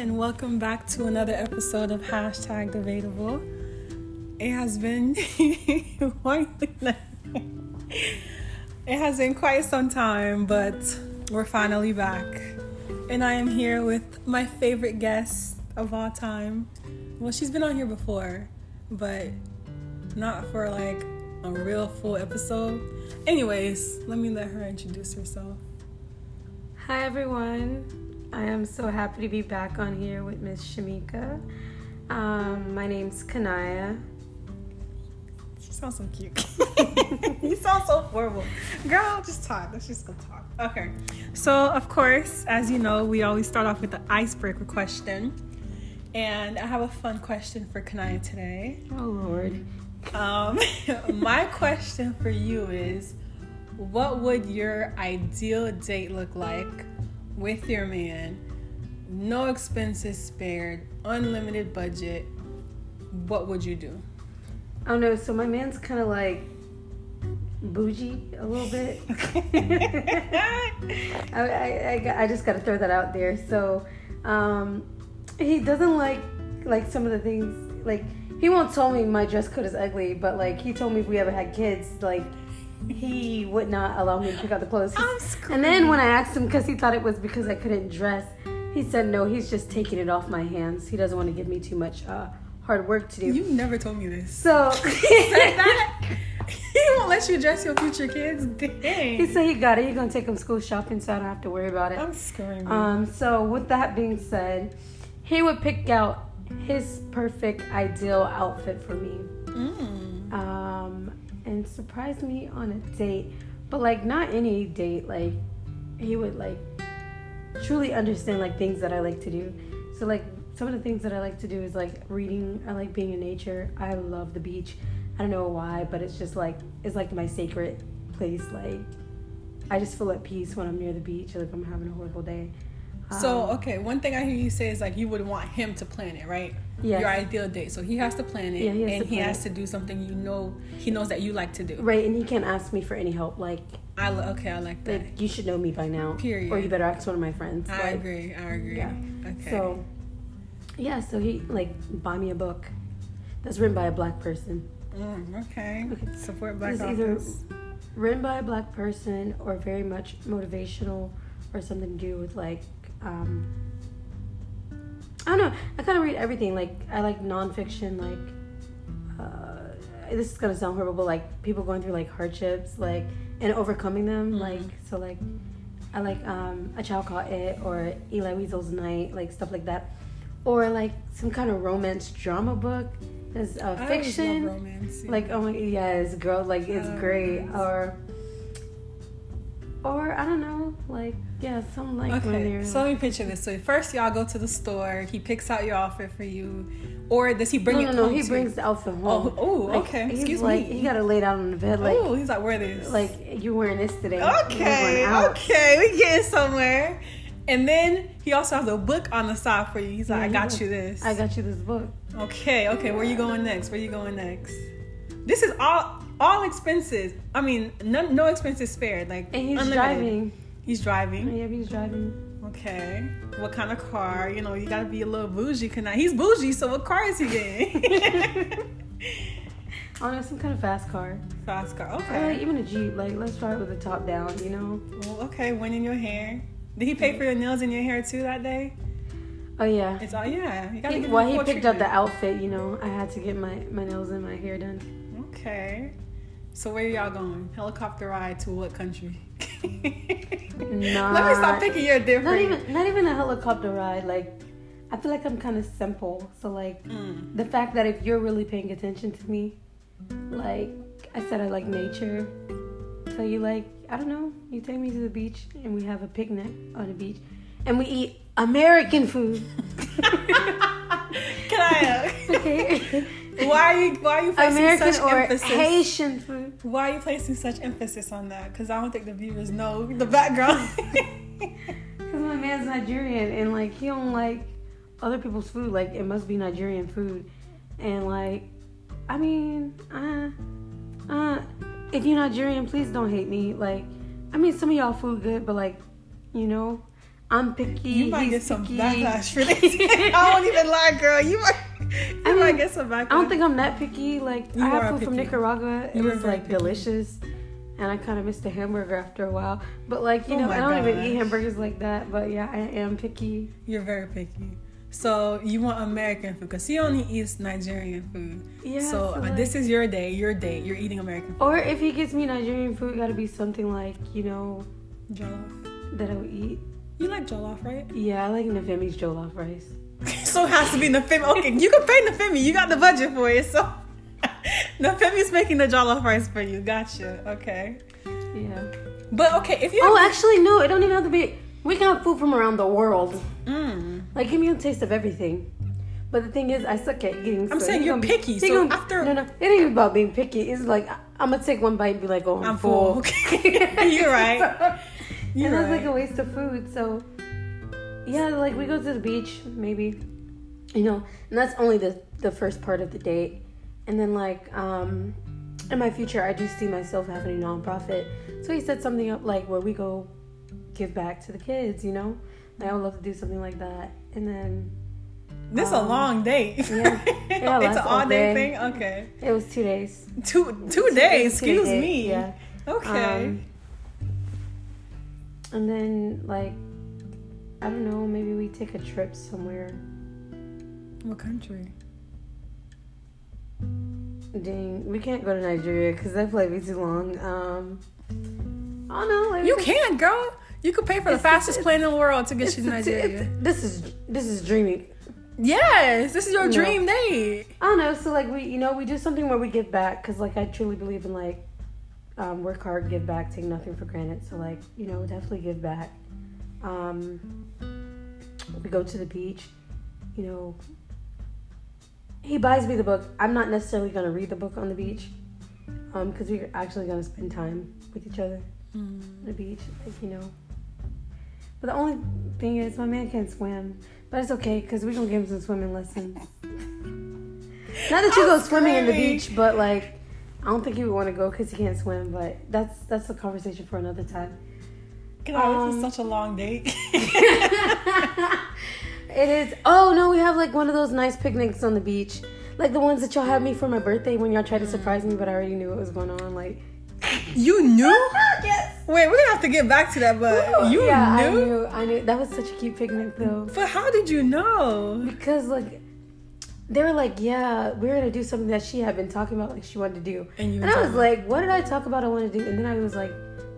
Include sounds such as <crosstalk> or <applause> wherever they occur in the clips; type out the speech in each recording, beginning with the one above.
and welcome back to another episode of Hashtag Debatable. It has been <laughs> <laughs> it has been quite some time, but we're finally back. And I am here with my favorite guest of all time. Well, she's been on here before, but not for like a real full episode. Anyways, let me let her introduce herself. Hi everyone. I am so happy to be back on here with Miss Shamika. Um, my name's Kha'Niaya. She sounds so cute. <laughs> you sound so horrible. Girl, just talk. Let's just go talk. Okay. So, of course, as you know, we always start off with the icebreaker question. And I have a fun question for Kha'Niaya today. Oh, Lord. Um, <laughs> my question for you is what would your ideal date look like with your man, no expenses spared, unlimited budget, what would you do? I don't know. So my man's kind of like bougie a little bit. <laughs> <laughs> I, I, I, I, just got to throw that out there. So um, he doesn't like like some of the things like he won't tell me my dress code is ugly, but like he told me if we ever had kids, like he would not allow me to pick out the clothes. and then when I asked him, because he thought it was because I couldn't dress, he said no. He's just taking it off my hands. He doesn't want to give me too much uh, hard work to do. You never told me this. So <laughs> he won't let you dress your future kids. Dang. He said he got it. He's gonna take them school shopping, so I don't have to worry about it. I'm screaming. Um. So with that being said, he would pick out his perfect ideal outfit for me. Mm. Um and surprise me on a date, but like not any date. Like he would like truly understand like things that I like to do. So like some of the things that I like to do is like reading. I like being in nature. I love the beach. I don't know why, but it's just like it's like my sacred place. Like I just feel at peace when I'm near the beach. Like I'm having a horrible day. So um, okay, one thing I hear you say is like you would want him to plan it, right? Yeah. Your ideal date. So he has to plan it, yeah, he and he has it. to do something you know he knows that you like to do. Right, and he can't ask me for any help. Like I okay, I like that. Like, you should know me by now. Period. Or you better ask one of my friends. I like, agree. I agree. Yeah. Okay. So yeah, so he like buy me a book that's written by a black person. Mm, okay. okay. Support black it's either written by a black person or very much motivational or something to do with like um, I don't know. I kind of read everything. Like I like nonfiction. Like uh, this is gonna sound horrible, but like people going through like hardships, like and overcoming them. Mm-hmm. Like so, like I like um, a child called it or Elie Wiesel's Night, like stuff like that, or like some kind of romance drama book. There's uh, fiction. romance. Yeah. Like oh my yes, girl, like it's great. Romance. Or or I don't know, like yeah, something like okay. So let me picture this. So first, y'all go to the store. He picks out your outfit for you, or does he bring no, it? No, no, he brings the outfit oh, home. Oh, oh like, okay. Excuse like, me. He got to lay down on the bed. Like, oh, he's like, wear this. Like you wearing this today. Okay, okay, we getting somewhere. And then he also has a book on the side for you. He's like, yeah, I got he you this. I got you this book. Okay, okay. Where you going next? Where you going next? This is all all expenses. I mean, no, no expenses spared. Like and he's unlimited. driving. He's driving. Yeah, he's driving. Okay. What kind of car? You know, you gotta be a little bougie. Can I? He's bougie, so what car is he getting? <laughs> Oh no, some kind of fast car. Fast car, okay. Like even a Jeep. Like let's drive with the top down, you know. Well, okay. When in your hair? Did he pay for your nails in your hair too that day? Oh yeah. It's all yeah. You gotta he, well, he picked treatment. up the outfit. You know, I had to get my my nails and my hair done. Okay. So where are y'all going? Helicopter ride to what country? <laughs> Let me stop thinking you're different. Not even not even a helicopter ride. Like I feel like I'm kind of simple. So like mm. the fact that if you're really paying attention to me, like I said, I like nature. So you like I don't know. You take me to the beach and we have a picnic on the beach, and we eat American food. <laughs> Can I? <laughs> okay. Why are you why are you placing American such emphasis? Haitian food. Why are you placing such emphasis on that? Because I don't think the viewers know the background. <laughs> <laughs> Because my man's Nigerian and like he don't like other people's food. Like it must be Nigerian food, and like I mean, uh, uh, if you're Nigerian, please don't hate me. Like I mean, some of y'all food good, but like you know, I'm picky. You might get some backlash for <laughs> this. I won't even lie, girl. You might, <laughs> I mean, get some backlash. I don't think I'm that picky. Like You I have food from. Nicaragua. It You are was like picky. delicious, and I kind of missed the hamburger after a while. But like you Oh know, I don't even eat hamburgers like that. But yeah, I am picky. You're very picky. So you want American food because he only eats Nigerian food. Yeah. so uh, like- this is your day, your date. You're eating American food. Or if he gives me Nigerian food, it got to be something like you know Jollof. that I would eat. You like jollof, right? Yeah, I like Nafemi's jollof rice. So it has to be Nafemi. Okay, you can pay Nafemi. You got the budget for it. So Nafemi's making the jollof rice for you. Gotcha. Okay. Yeah. But okay, if you Oh, actually, no. It don't even have to be. We can have food from around the world. Mm. Like, give me a taste of everything. But the thing is, I suck at eating. I'm so saying you're be- picky, he so gonna- after- no, no, it ain't about being picky. It's like I'm gonna take one bite and be like, "Oh, I'm, I'm full. Okay. <laughs> You're right. <laughs> You're and that's like a waste of food. So, yeah, like we go to the beach, maybe, you know, and that's only the the first part of the date. And then like, um, in my future, I do see myself having a nonprofit. So he set something up like where we go give back to the kids. You know, like I would love to do something like that. And then This is a um, long date. yeah. <laughs> Yeah, it's an all day thing. Okay. it was two days. Two two days. Two Excuse days, me. Yeah. Okay. Um, and then like I don't know, maybe we take a trip somewhere. what country? Dang, we can't go to Nigeria because that flight be too long. Um, I don't know. Like, You can, girl. You could pay for the fastest plane in the world to get you to Nigeria. this is this is dreaming. Yes, this is your No. dream date. I don't know. So like we, you know, we do something where we give back because like I truly believe in like um, work hard, give back, take nothing for granted. So like you know, definitely give back. Um, we go to the beach. You know, he buys me the book. I'm not necessarily gonna read the book on the beach, um, because we're actually gonna spend time with each other on the beach, like you know. But the only thing is, my man can't swim. But it's okay because we're gonna give him some swimming lessons. <laughs> Not that you go I'm swimming in the beach, but like, I don't think he would want to go because he can't swim. But that's that's a conversation for another time. God, this is Um, such a long date. <laughs> It is. Oh no, we have like one of those nice picnics on the beach, like the ones that y'all had me for my birthday when y'all tried to surprise me, but I already knew what was going on. Like, you knew? <laughs> yes. Wait, we're gonna have to get back to that, but you yeah, I knew? knew. I knew. That was such a cute picnic though. But how did you know? Because like they were like, yeah, we're gonna do something that she had been talking about, like she wanted to do. And you And I was like, what did I talk about? I want to do, and then I was like,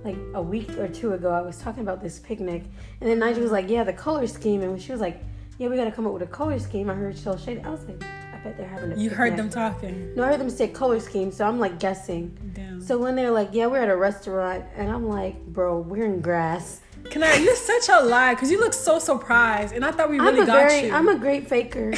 like a week or two ago, I was talking about this picnic, and then Nigel was like, yeah, the color scheme, and she was like, yeah, we gotta come up with a color scheme. I heard Shell Shade. I was like, I bet they're having a. You heard them talking. No, I heard them say color scheme, so I'm like guessing. Damn. So when they're like, yeah, we're at a restaurant, and I'm like, bro, we're in grass. Can I? You're such a lie because you look so surprised, and I thought we really I'm a got very, you. I'm a great faker.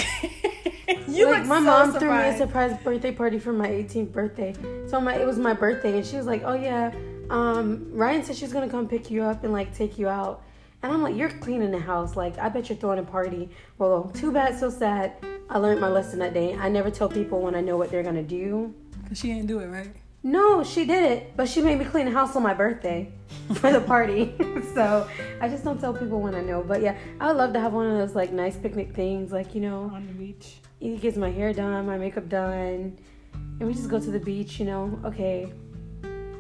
<laughs> you like my so mom surprised. threw me a surprise birthday party for my 18th birthday. So my it was my birthday, and she was like, "Oh yeah, um, Ryan said she's gonna come pick you up and like take you out." And I'm like, "You're cleaning the house. Like, I bet you're throwing a party." Well, too bad, so sad. I learned my lesson that day. I never tell people when I know what they're gonna do. Cause she didn't do it right. No, she did it, but she made me clean the house on my birthday <laughs> for the party. <laughs> so I just don't tell people when I know. But yeah, I would love to have one of those like nice picnic things, like you know, On the beach. he gets my hair done, my makeup done, and we just go to the beach, you know. Okay,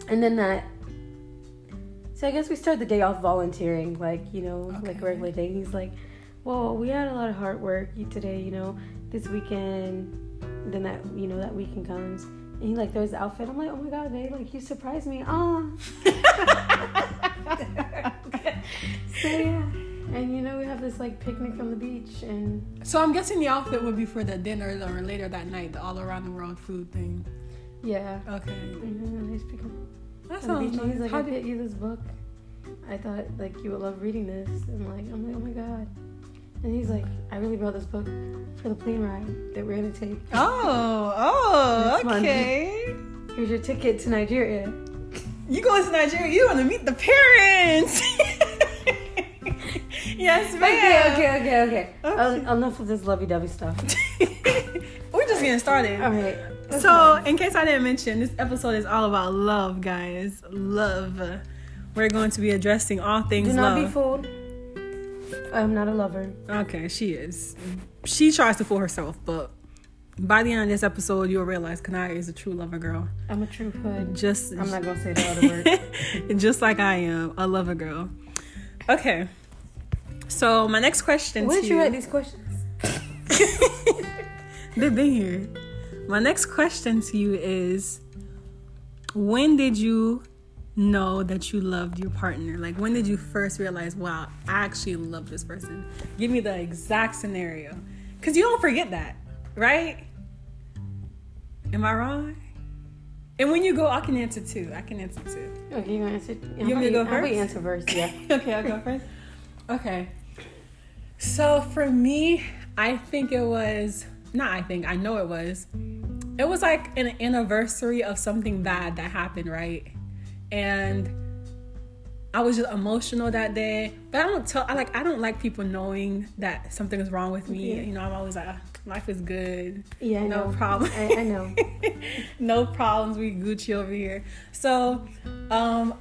and then that. So I guess we start the day off volunteering, like you know, like Okay. a regular day. He's like, "Well, we had a lot of hard work today, you know, this weekend." Then that you know that weekend comes, and he like throws the outfit. I'm like, "Oh my god, babe! Like you surprised me, ah." <laughs> so yeah, and you know we have this like picnic on the beach, and So I'm guessing the outfit would be for the dinner or later that night, the all around the world food thing. yeah. Okay. And picking That on the beach sounds and he's nice. like, How I did, get you this book. I thought like you would love reading this, and like I'm like, oh my god. And he's like, I really brought this book for the plane ride that we're gonna take. oh, <laughs> oh, okay. Here's your ticket to Nigeria. You going to Nigeria? You want to meet the parents? <laughs> yes, Okay, ma'am. okay, okay, okay. Okay. Uh, enough of this lovey-dovey stuff. <laughs> We're just getting started. All right. So, in case I didn't mention, this episode is all about love, guys. Love. We're going to be addressing all things do not love. be fooled. I'm not a lover. Okay, she is. She tries to fool herself, but by the end of this episode, you'll realize Kha'Niaya is a true lover girl. I'm a true hood. Just I'm not gonna say the other word. <laughs> just like I am, a lover girl. Okay. So my next question. Where to did you write these questions? <laughs> They've been here. My next question to you is when did you know that you loved your partner? Like when did you first realize, wow, I actually love this person? Give me the exact scenario. Cause you don't forget that, right? Am I wrong? And when you go, I can answer too. I can answer too. Okay, you want to answer? You want me to go How about you first? answer first? Yeah. <laughs> okay, I'll go first. Okay. So for me, I think it was not I think, I know it was. It was like an anniversary of something bad that happened, right? And I was just emotional that day. But I don't tell I like I don't like people knowing that something is wrong with me. Yeah. You know, I'm always like, "Ah, life is good. Yeah, no problem. I, I know. <laughs> no problems. We Gucci over here. So, um,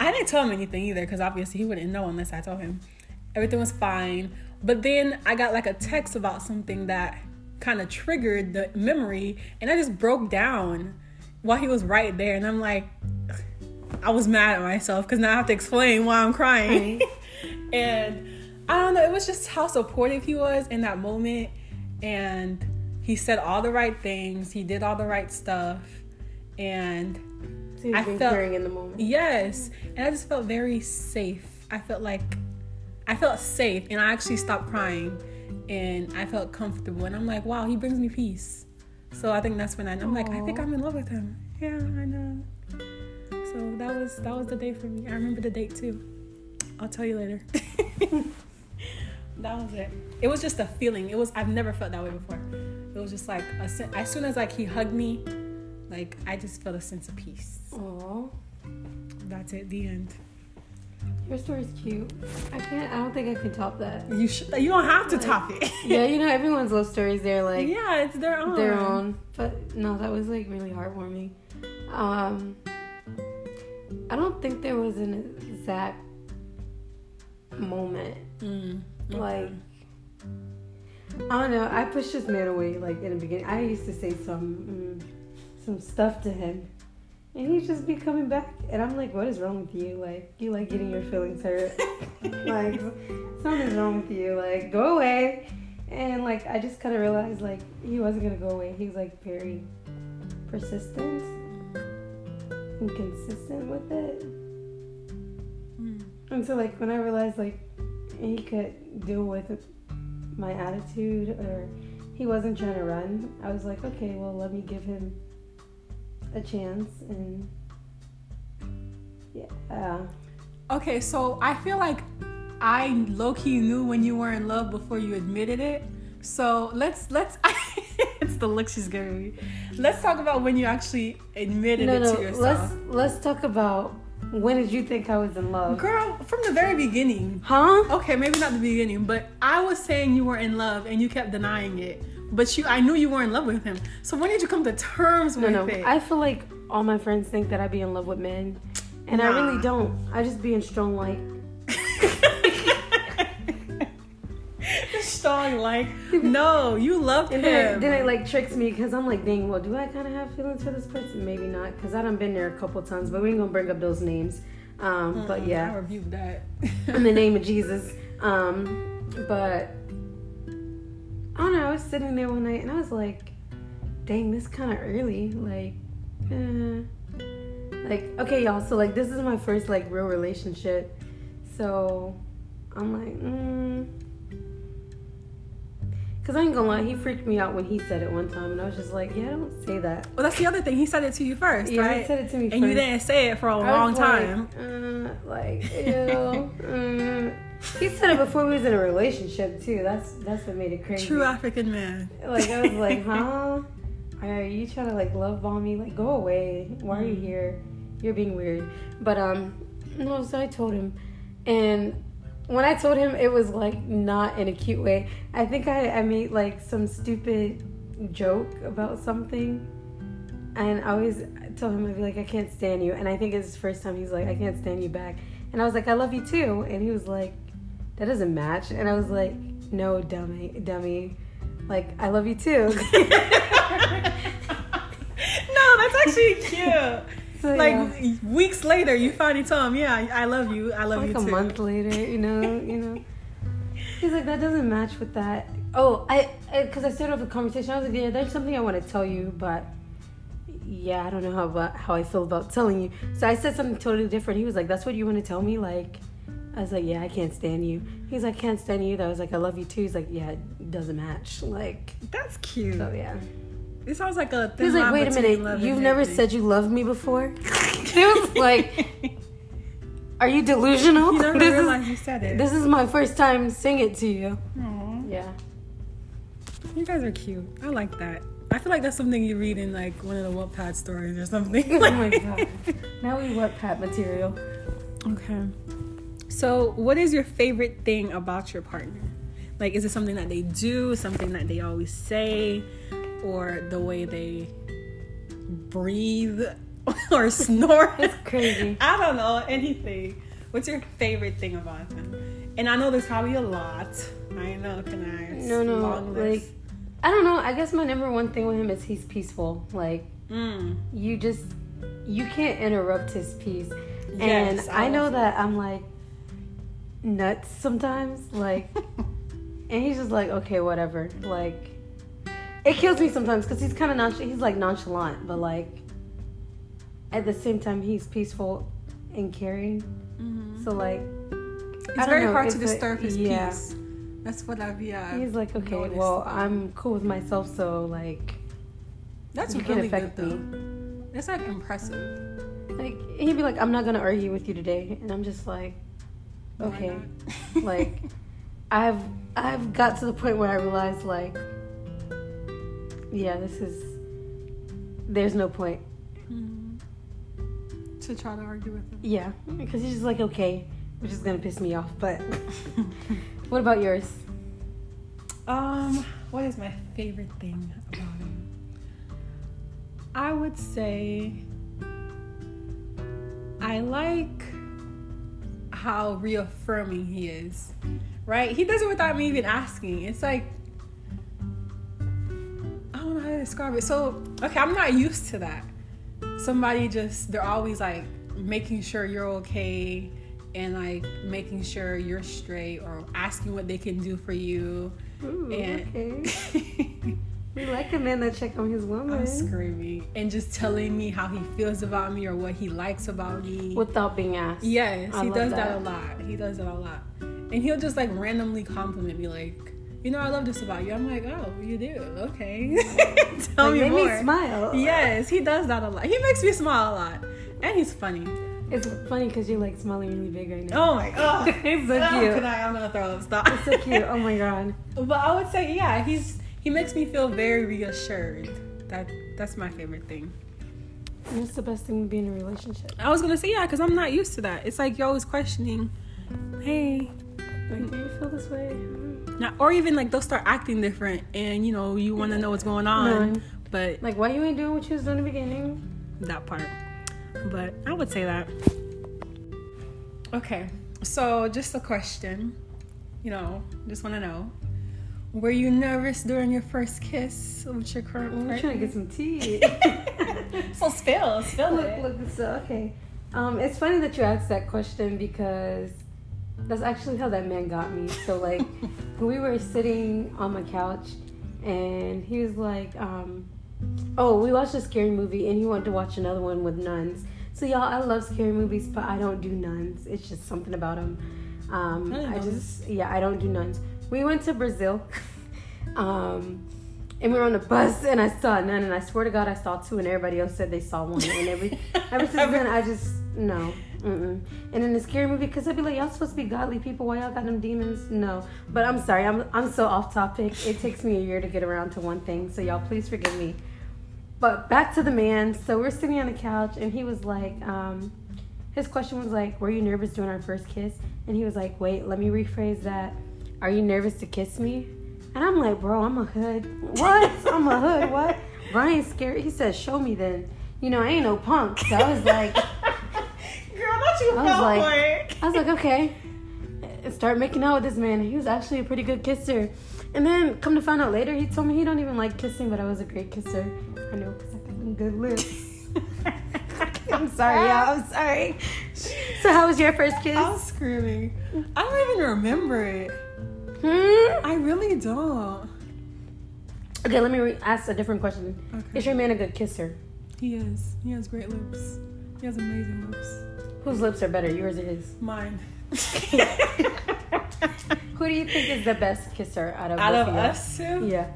I didn't tell him anything either because obviously he wouldn't know unless I told him. Everything was fine. But then I got like a text about something that kind of triggered the memory, and I just broke down while he was right there, and I'm like, I was mad at myself because now I have to explain why I'm crying. <laughs> and I don't know, it was just how supportive he was in that moment. And he said all the right things, he did all the right stuff. And So I felt- caring in the moment. yes, and I just felt very safe. I felt like I felt safe, and I actually stopped crying, and I felt comfortable. And I'm like, wow, he brings me peace. So I think that's when I, I'm like, I think I'm in love with him. Yeah, I know. So that was that was the day for me. I remember the date too. I'll tell you later. <laughs> that was it. It was just a feeling. It was I've never felt that way before. It was just like a, as soon as like he hugged me, like I just felt a sense of peace. Aw. That's it. The end. Your story's cute. I can't. I don't think I can top that. You should. You don't have to top it. <laughs> Yeah, you <laughs> know everyone's love stories. They're like yeah, it's their own. their own. But no, that was like really heartwarming. Um, I don't think there was an exact moment. Mm, Like, I don't know. I pushed this man away. Like in the beginning, I used to say some mm, some stuff to him, and he'd just be coming back, and I'm like, "What is wrong with you? Like, you like getting your feelings hurt? <laughs> like, something's wrong with you. Like, go away." And like, I just kind of realized like he wasn't gonna go away. He's like very persistent and consistent with it. mm. And so, like, when I realized, like, he could deal with my attitude or he wasn't trying to run, I was like, okay, well, let me give him a chance. And yeah, uh, Okay, so I feel like I low key knew when you were in love before you admitted it. So let's let's. <laughs> it's the look she's giving me. Let's talk about when you actually admitted no, it no, to yourself. let's let's talk about when did you think I was in love? Girl, from the very beginning. Huh? Okay, maybe not the beginning, but I was saying you were in love and you kept denying it. But you, I knew you were in love with him. So when did you come to terms No, with no. it? I feel like all my friends think that I'd be in love with men, and I really don't. I just be in strong like. <laughs> Strong, like no, you loved And him. then, it, then it like tricks me because I'm like, dang, well, do I kind of have feelings for this person? Maybe not, because I done been there a couple times, but we ain't gonna bring up those names. Um, but Mm, I yeah, rebuke that. in the name of <laughs> Jesus. Um, but I don't know. I was sitting there one night and I was like, dang, this kind of early. Like, eh. like okay, y'all. So like, this is my first like real relationship. So I'm like, mm. Cause I ain't gonna lie, he freaked me out when he said it one time, and I was just like, "Yeah, don't say that." Well, that's the other thing. He said it to you first, Yeah, right? he said it to me and you didn't say it for a I long like, time. uh, like, ew. <laughs> mm. He said it before we was in a relationship too. That's that's what made it crazy. True African man. Like I was like, <laughs> huh? Are you trying to like love bomb me? Like, go away. Why are you here? You're being weird. But um, no. So I told him, and when I told him, it was like not in a cute way. I think I I made like some stupid joke about something, and I always told him I'd be like, I can't stand you. And I think it's his first time. He's like, I can't stand you back. And I was like, I love you too. And he was like, that doesn't match. And I was like, no, dummy, dummy. Like, I love you too. <laughs> <laughs> no, that's actually cute. So, like yeah. weeks later, you finally tell him, "Yeah, I love you. I love like you Like a too." month later, you know, you <laughs> know. He's like, that doesn't match with that. Oh, I, because I, started off the conversation. I was like, yeah, there's something I want to tell you, but yeah, I don't know how about how I feel about telling you. So I said something totally different. He was like, that's what you want to tell me, like. I was like, yeah, I can't stand you. He's like, can't stand you. I was like, I love you too. He's like, yeah, it doesn't match. Like, That's cute. so yeah. It sounds like a. He's like, wait a minute, you've never said you loved me before. <laughs> it was like, are you delusional? You never <laughs> this realized is you said it. this is my first time saying it to you. Aw. Yeah. You guys are cute. I like that. I feel like that's something you read in like one of the Wattpad stories or something. <laughs> oh my god. Now we want pat material. Okay. So, what is your favorite thing about your partner? Like, is it something that they do, something that they always say, or the way they breathe <laughs> or snore? It's crazy. <laughs> I don't know anything. What's your favorite thing about them? And I know there's probably a lot. I know, can I? No, no, like. I don't know. I guess my number one thing with him is he's peaceful. Like Mm. you just you can't interrupt his peace. Yes, and I I know that I'm like nuts sometimes. Like <laughs> and he's just like, okay, whatever. Like it kills me sometimes because he's kind of nonchalant. He's like nonchalant, but like at the same time he's peaceful and caring. Mhm. So like It's I don't very know, hard to it's a- disturb his yeah. peace. That's what I've yeah. he's like, okay, noticed. well I'm cool with myself, so like That's you can't really good affect though. me. That's like impressive. Like he'd be like, I'm not gonna argue with you today, and I'm just like, Why okay. <laughs> like, I've I've got to the point where I realized like, yeah, this is. There's no point. Mhm. To try to argue with him. Yeah, because he's just like, okay, which is gonna piss me off. But <laughs> what about yours? Um, what is my favorite thing about him? I would say I like how reaffirming he is. Right? He does it without me even asking. It's like I don't know how to describe it. So, okay, I'm not used to that. Somebody just they're always like making sure you're okay and like making sure you're straight or asking what they can do for you. Ooh, And okay. <laughs> We like a man that check on his woman I'm screaming and just telling me how he feels about me or what he likes about me. without being asked. yes, I he does that. that. a lot. He does that a lot. And he'll just like randomly compliment me like, you know, I love this about you. I'm like, oh, you do? Okay. <laughs> Tell Like, me more. me smile. Yes, he does that a lot. He makes me smile a lot. And he's funny. It's funny because you're like smiling really big right now. Oh my god. <laughs> It's so Oh, cute. can I, I'm gonna throw up. Stop. It's so cute. Oh my <laughs> god. But I would say, yeah, he's he makes me feel very reassured. That that's my favorite thing. What's the best thing to be in a relationship? I was gonna say yeah, because I'm not used to that. It's like you're always questioning, hey, Like, do you feel this way? now, or even like they'll start acting different, and you know you want to know what's going on, No. but Like, why you ain't doing what you was doing in the beginning? that part. But I would say that. Okay, so just a question, you know, just want to know. Were you nervous during your first kiss with your current I'm partner? trying to get some tea. <laughs> so spill, spill look, it. look, so okay. Um, it's funny that you asked that question because that's actually how that man got me. So like, <laughs> we were sitting on my couch, and he was like, um, "Oh, we watched a scary movie, and he wanted to watch another one with nuns." So y'all, I love scary movies, but I don't do nuns. It's just something about them. Um, I I just yeah, I don't do nuns. We went to Brazil. <laughs> um, and we were on the bus, and I saw nun, and I swear to God, I saw two, and everybody else said they saw one. And every <laughs> ever since then, I just no. Mm-mm. And in the scary movie, because I'd be like, y'all supposed to be godly people. Why y'all got them demons? No. But I'm sorry, I'm I'm so off topic. It takes me a year to get around to one thing, so y'all please forgive me. But back to the man. So we're sitting on the couch, and he was like, um, his question was like, "Were you nervous during our first kiss?" And he was like, "Wait, let me rephrase that. Are you nervous to kiss me?" And I'm like, "Bro, I'm a hood. <laughs> <laughs> What? I'm a hood. What? Brian's scared." He says, "Show me then." You know, I ain't no punk. So I was like, <laughs> Girl, not you I was like-. I was like, okay. start making out with this man. He was actually a pretty good kisser. And then come to find out later, he told me he don't even like kissing, but I was a great kisser. I know because I got them good lips. I'm sorry, y'all. I'm sorry. So how was your first kiss? I was screaming. I don't even remember it. Hmm? I really don't. Okay, let me re- ask a different question. Okay. Is your man a good kisser? He is. He has great lips. He has amazing lips. Whose lips are better, yours or his? Mine. <laughs> Who do you think is the best kisser out of Out of us two, Yeah.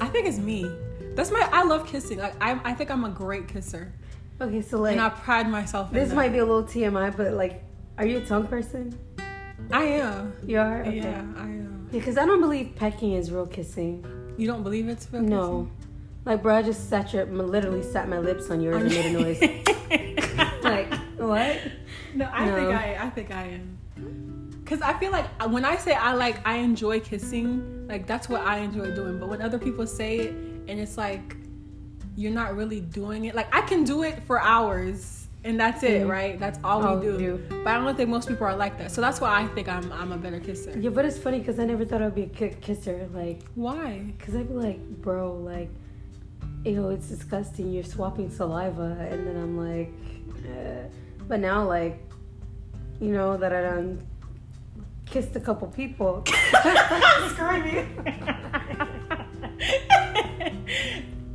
I think it's me. That's my. I love kissing. Like I, I think I'm a great kisser, Okay, so like and I pride myself in this that. might be a little TMI, but like, are you a tongue person? I am. You are. Okay. Yeah, I am. Because I don't believe pecking is real kissing. You don't believe it's real No. Like, bro, I just sat your, literally sat my lips on yours and made a <laughs> noise. <laughs> like, what? No, I No. think I, I think I am. Cause I feel like uh, when I say I like, I enjoy kissing. Like that's what I enjoy doing. But when other people say it, and it's like you're not really doing it. Like I can do it for hours, and that's it, Mhm. right? That's all All we do. do. But I don't think most people are like that. So that's why I think I'm I'm a better kisser. Yeah, but it's funny because I never thought I'd be a ki- kisser. Like, Why? because I'd be like, bro, like, ew, it's disgusting. You're swapping saliva. And then I'm like, eh. but now, like, you know, that I done kissed a couple people. <laughs> <laughs> Screaming. <laughs>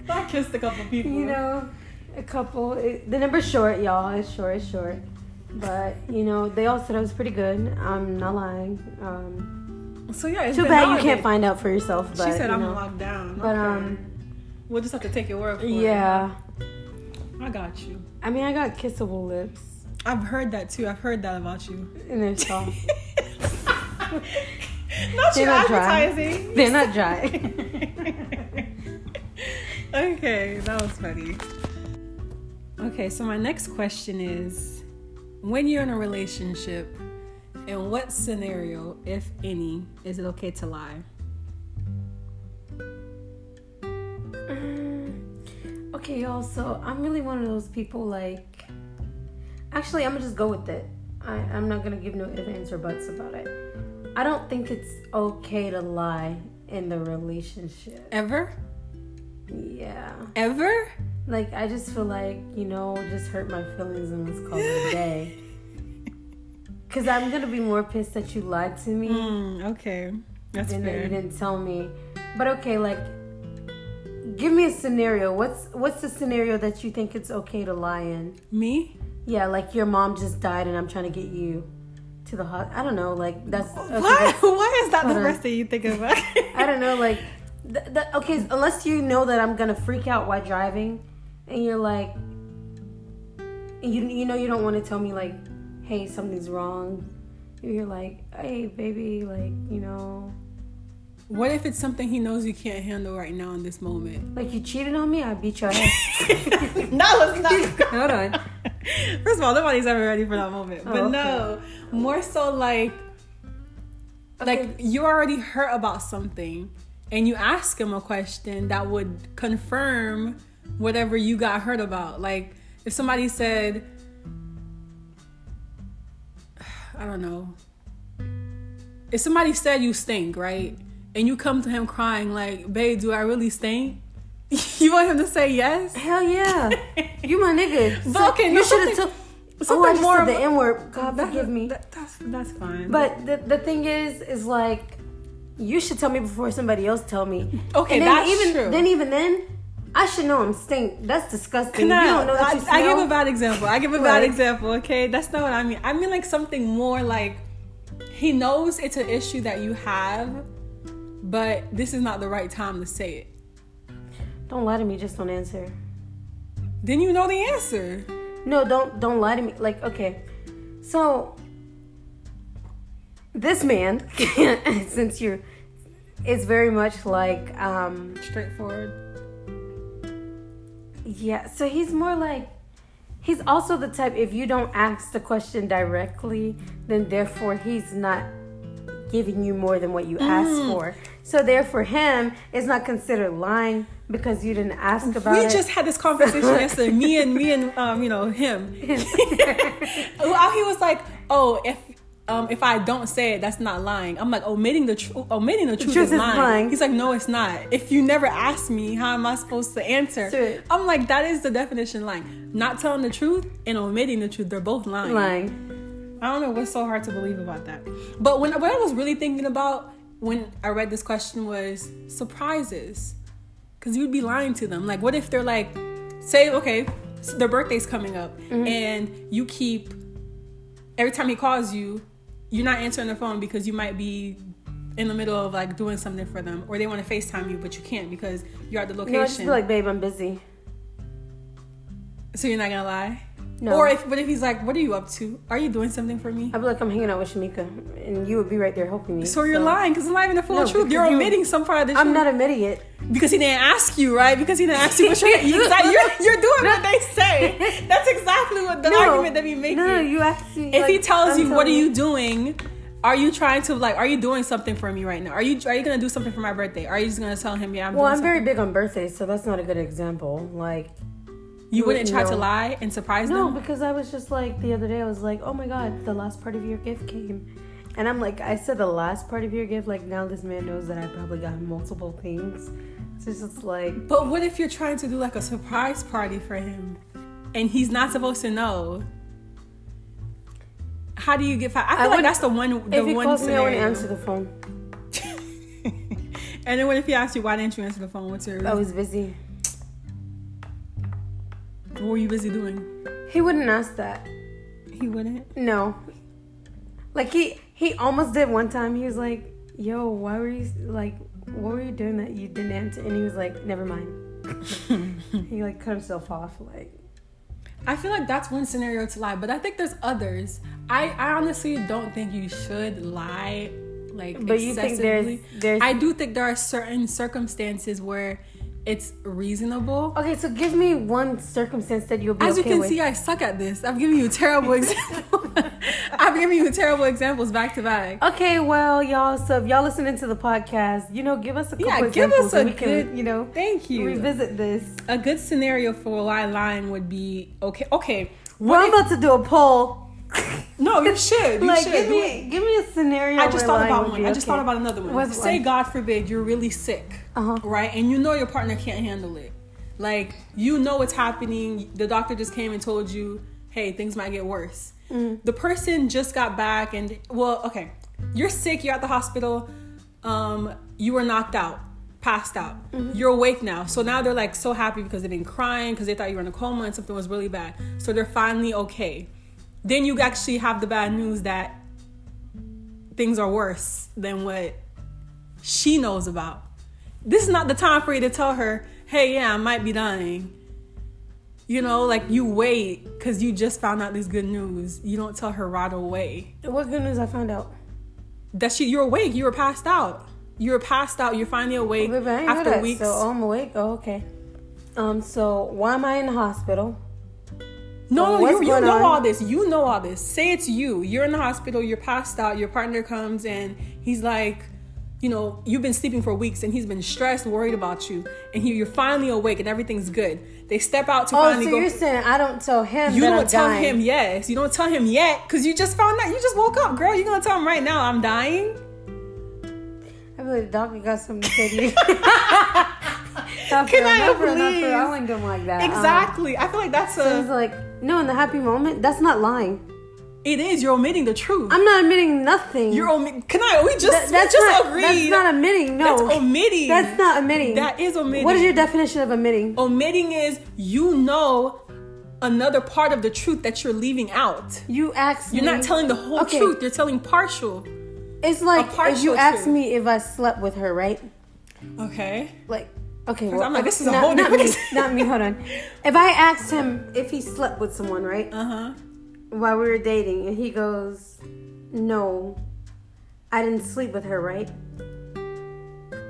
I kissed a couple people. you know, a couple. It, the number's short, y'all. It's short, it's short. But, you know, they all said I was pretty good. I'm not lying. Um, So yeah, it's too bad you can't find out for yourself. But, She said I'm know. locked down. But, Okay. um, we'll just have to take your word for it. yeah. I got you. I mean, I got kissable lips. I've heard that too. I've heard that about you. And they're soft. <laughs> not They're not dry. they're not dry. okay, that was funny. Okay, so my next question is when you're in a relationship, in what scenario, if any, is it okay to lie? Mm, okay, y'all. So I'm really one of those people. Like, actually, I'm gonna just go with it. I, I'm not gonna give no ifs, ands, or buts about it. I don't think it's okay to lie in the relationship. Ever? Yeah. Ever? Like, I just feel like you know, just hurt my feelings and let's call it a day. <laughs> Cause I'm gonna be more pissed that you lied to me. Mm, okay. That's than that you didn't tell me. But okay, like give me a scenario. What's what's the scenario that you think it's okay to lie in? Me? Yeah, like your mom just died and I'm trying to get you to the hot. I don't know. Like that's okay, Why? that's- <laughs> Why is that the first thing you think about? <laughs> I don't know. Like th- th- okay, unless you know that I'm gonna freak out while driving, and you're like, you you know you don't want to tell me like, hey something's wrong. You're like, hey baby, like you know, What if it's something he knows you can't handle right now in this moment? like you cheated on me. I beat your ass. <laughs> no, it's not. <laughs> Hold on. First of all, nobody's ever ready for that moment. But Oh, okay. no, more so like, like you already hurt about something, and you ask him a question that would confirm whatever you got hurt about. Like if somebody said, I don't know, if somebody said you stink, right, and you come to him crying like, "Babe, do I really stink?" <laughs> you want him to say yes? Hell yeah. <laughs> You my nigga. But okay, no, you should have something- told. Oh, more said the N word. God That- forgive me. that- that's that's fine. But the, the thing is, is like, you should tell me before somebody else tell me. Okay, and then that's even, true. Then even then, I should know I'm stink. That's disgusting. Can you I, don't know that you I, I give a bad example. I give a bad example. Okay, that's not what I mean. I mean like something more like he knows it's an issue that you have, but this is not the right time to say it. Don't lie to me. Just don't answer. Then you know the answer. No, don't don't lie to me. Like, okay, so this man, <laughs> since you're, is very much like, um, Straightforward. Yeah. So he's more like, he's also the type. If you don't ask the question directly, then therefore he's not giving you more than what you asked Mm. for. So therefore, him is not considered lying because you didn't ask about We it. just had this conversation <laughs> yesterday. Me and me and um, you know him. <laughs> <laughs> Well, he was like, "Oh, if um, if I don't say it, that's not lying. I'm like omitting the truth. Omitting the truth, truth is, is lying. lying. He's like, no, it's not. If you never ask me, how am I supposed to answer? I'm like, that is the definition of lying. Not telling the truth and omitting the truth. They're both lying. Lying. I don't know what's so hard to believe about that. But when what I was really thinking about when I read this question was surprises, because you'd be lying to them. Like, what if they're like, say, okay, so their birthday's coming up, and you keep every time he calls you, you're not answering the phone because you might be in the middle of like doing something for them, or they want to Facetime you, but you can't because you're at the No, I just location. like, babe, I'm busy. so you're not gonna lie. No. Or if, but if he's like, "What are you up to? Are you doing something for me?" I'd be like, I'm hanging out with Shamika, and you would be right there helping me. So you're lying because it's not even the full No, truth. You're because you- omitting some part of the truth I'm not admitting it. because he didn't ask you, right? Because he didn't ask you what you're, <laughs> you exactly, you're you're doing what they <laughs> say. That's exactly what the no, argument that we make. No, no, you actually. if he tells I'm you, "What are you doing?" Are you trying to like? Are you doing something for me right now? Are you are you gonna do something for my birthday? Are you just gonna tell him, "Yeah, I'm"? Well, doing I'm very big on birthdays, so that's not a good example. Like, You wouldn't try to lie and surprise no, them. because I was just like the other day, I was like, oh my god, the last part of your gift came. And I'm like, I said the last part of your gift, like now this man knows that I probably got him multiple things. So it's just like, But what if you're trying to do like a surprise party for him, and he's not supposed to know? How do you get? I feel like wouldn't- that's the one. The if he one calls me, I answer the phone. <laughs> and then what if he asks you why didn't you answer the phone? What's your? Reason? I was busy. What were you busy doing? He wouldn't ask that. He wouldn't. No. Like he he almost did one time. He was like, "Yo, why were you like, what were you doing that you didn't answer?" And he was like, "Never mind." <laughs> he like cut himself off. Like, I feel like that's one scenario to lie, but I think there's others. I, I honestly don't think you should lie like but you think there's there's I do think there are certain circumstances where it's reasonable. okay. So give me one circumstance that you'll be As you can with. see, I suck at this. I'm giving you terrible examples. <laughs> I'm giving you terrible examples back to back. Okay, well, y'all. So if y'all listening to the podcast, you know, give us a couple Yeah, give examples us a we can, good- you know, Thank you. revisit this. A good scenario for why lying would be okay. Okay. we're well, about to do a poll. No, you should. You like, should. give me, give me a scenario. I just thought about one. I just okay. thought about another one. What's Say, one? God forbid, you're really sick, Uh-huh. right? And you know your partner can't handle it. Like, you know what's happening. The doctor just came and told you, hey, things might get worse. Mm-hmm. The person just got back, and, well, okay, you're sick, you're at the hospital, um, you were knocked out, passed out. Mm-hmm. You're awake now. So now they're like so happy because they've been crying because they thought you were in a coma and something was really bad. So they're finally okay. Then you actually have the bad news that things are worse than what she knows about. This is not the time for you to tell her, hey, yeah, I might be dying. You know, like you wait because you just found out this good news. You don't tell her right away What good news I found out? that she you're awake. You were passed out. You were passed out. You're finally awake I after that. weeks. So oh, I'm awake. Oh, okay. Um. So why am I in the hospital? No, you, you know on? all this. You know all this. Say it's you. You're in the hospital. You're passed out. Your partner comes and he's like, you know, you've been sleeping for weeks and he's been stressed, worried about you, and he, you're finally awake and everything's good. They step out to Oh, so finally go. you're saying I don't tell him You that don't I'm tell dying. him yes. You don't tell him yet because you just found out. You just woke up, girl. You're gonna tell him right now I'm dying. I believe the doctor got something to say to you. <laughs> <laughs> Not Can I not for- not for- please? I wouldn't do him like that. Um, Exactly. I feel like that's a. like no, in the happy moment, that's not lying. It is. You're omitting the truth. I'm not admitting nothing. You're omitting. Can I? We just we that's just not, agreed. That's not admitting. No, That's omitting. That's not admitting. That is omitting. What is your definition of omitting? Omitting is you know another part of the truth that you're leaving out. You asked You're me. not telling the whole Okay. truth. You're telling partial. It's like a if you asked truth. me if I slept with her, right? Okay. Like, okay, well, I'm like, this is a not, whole not different- me. <laughs> Not me. Hold on. If I asked him if he slept with someone, right, Uh huh. while we were dating, and he goes, "No, I didn't sleep with her, right?"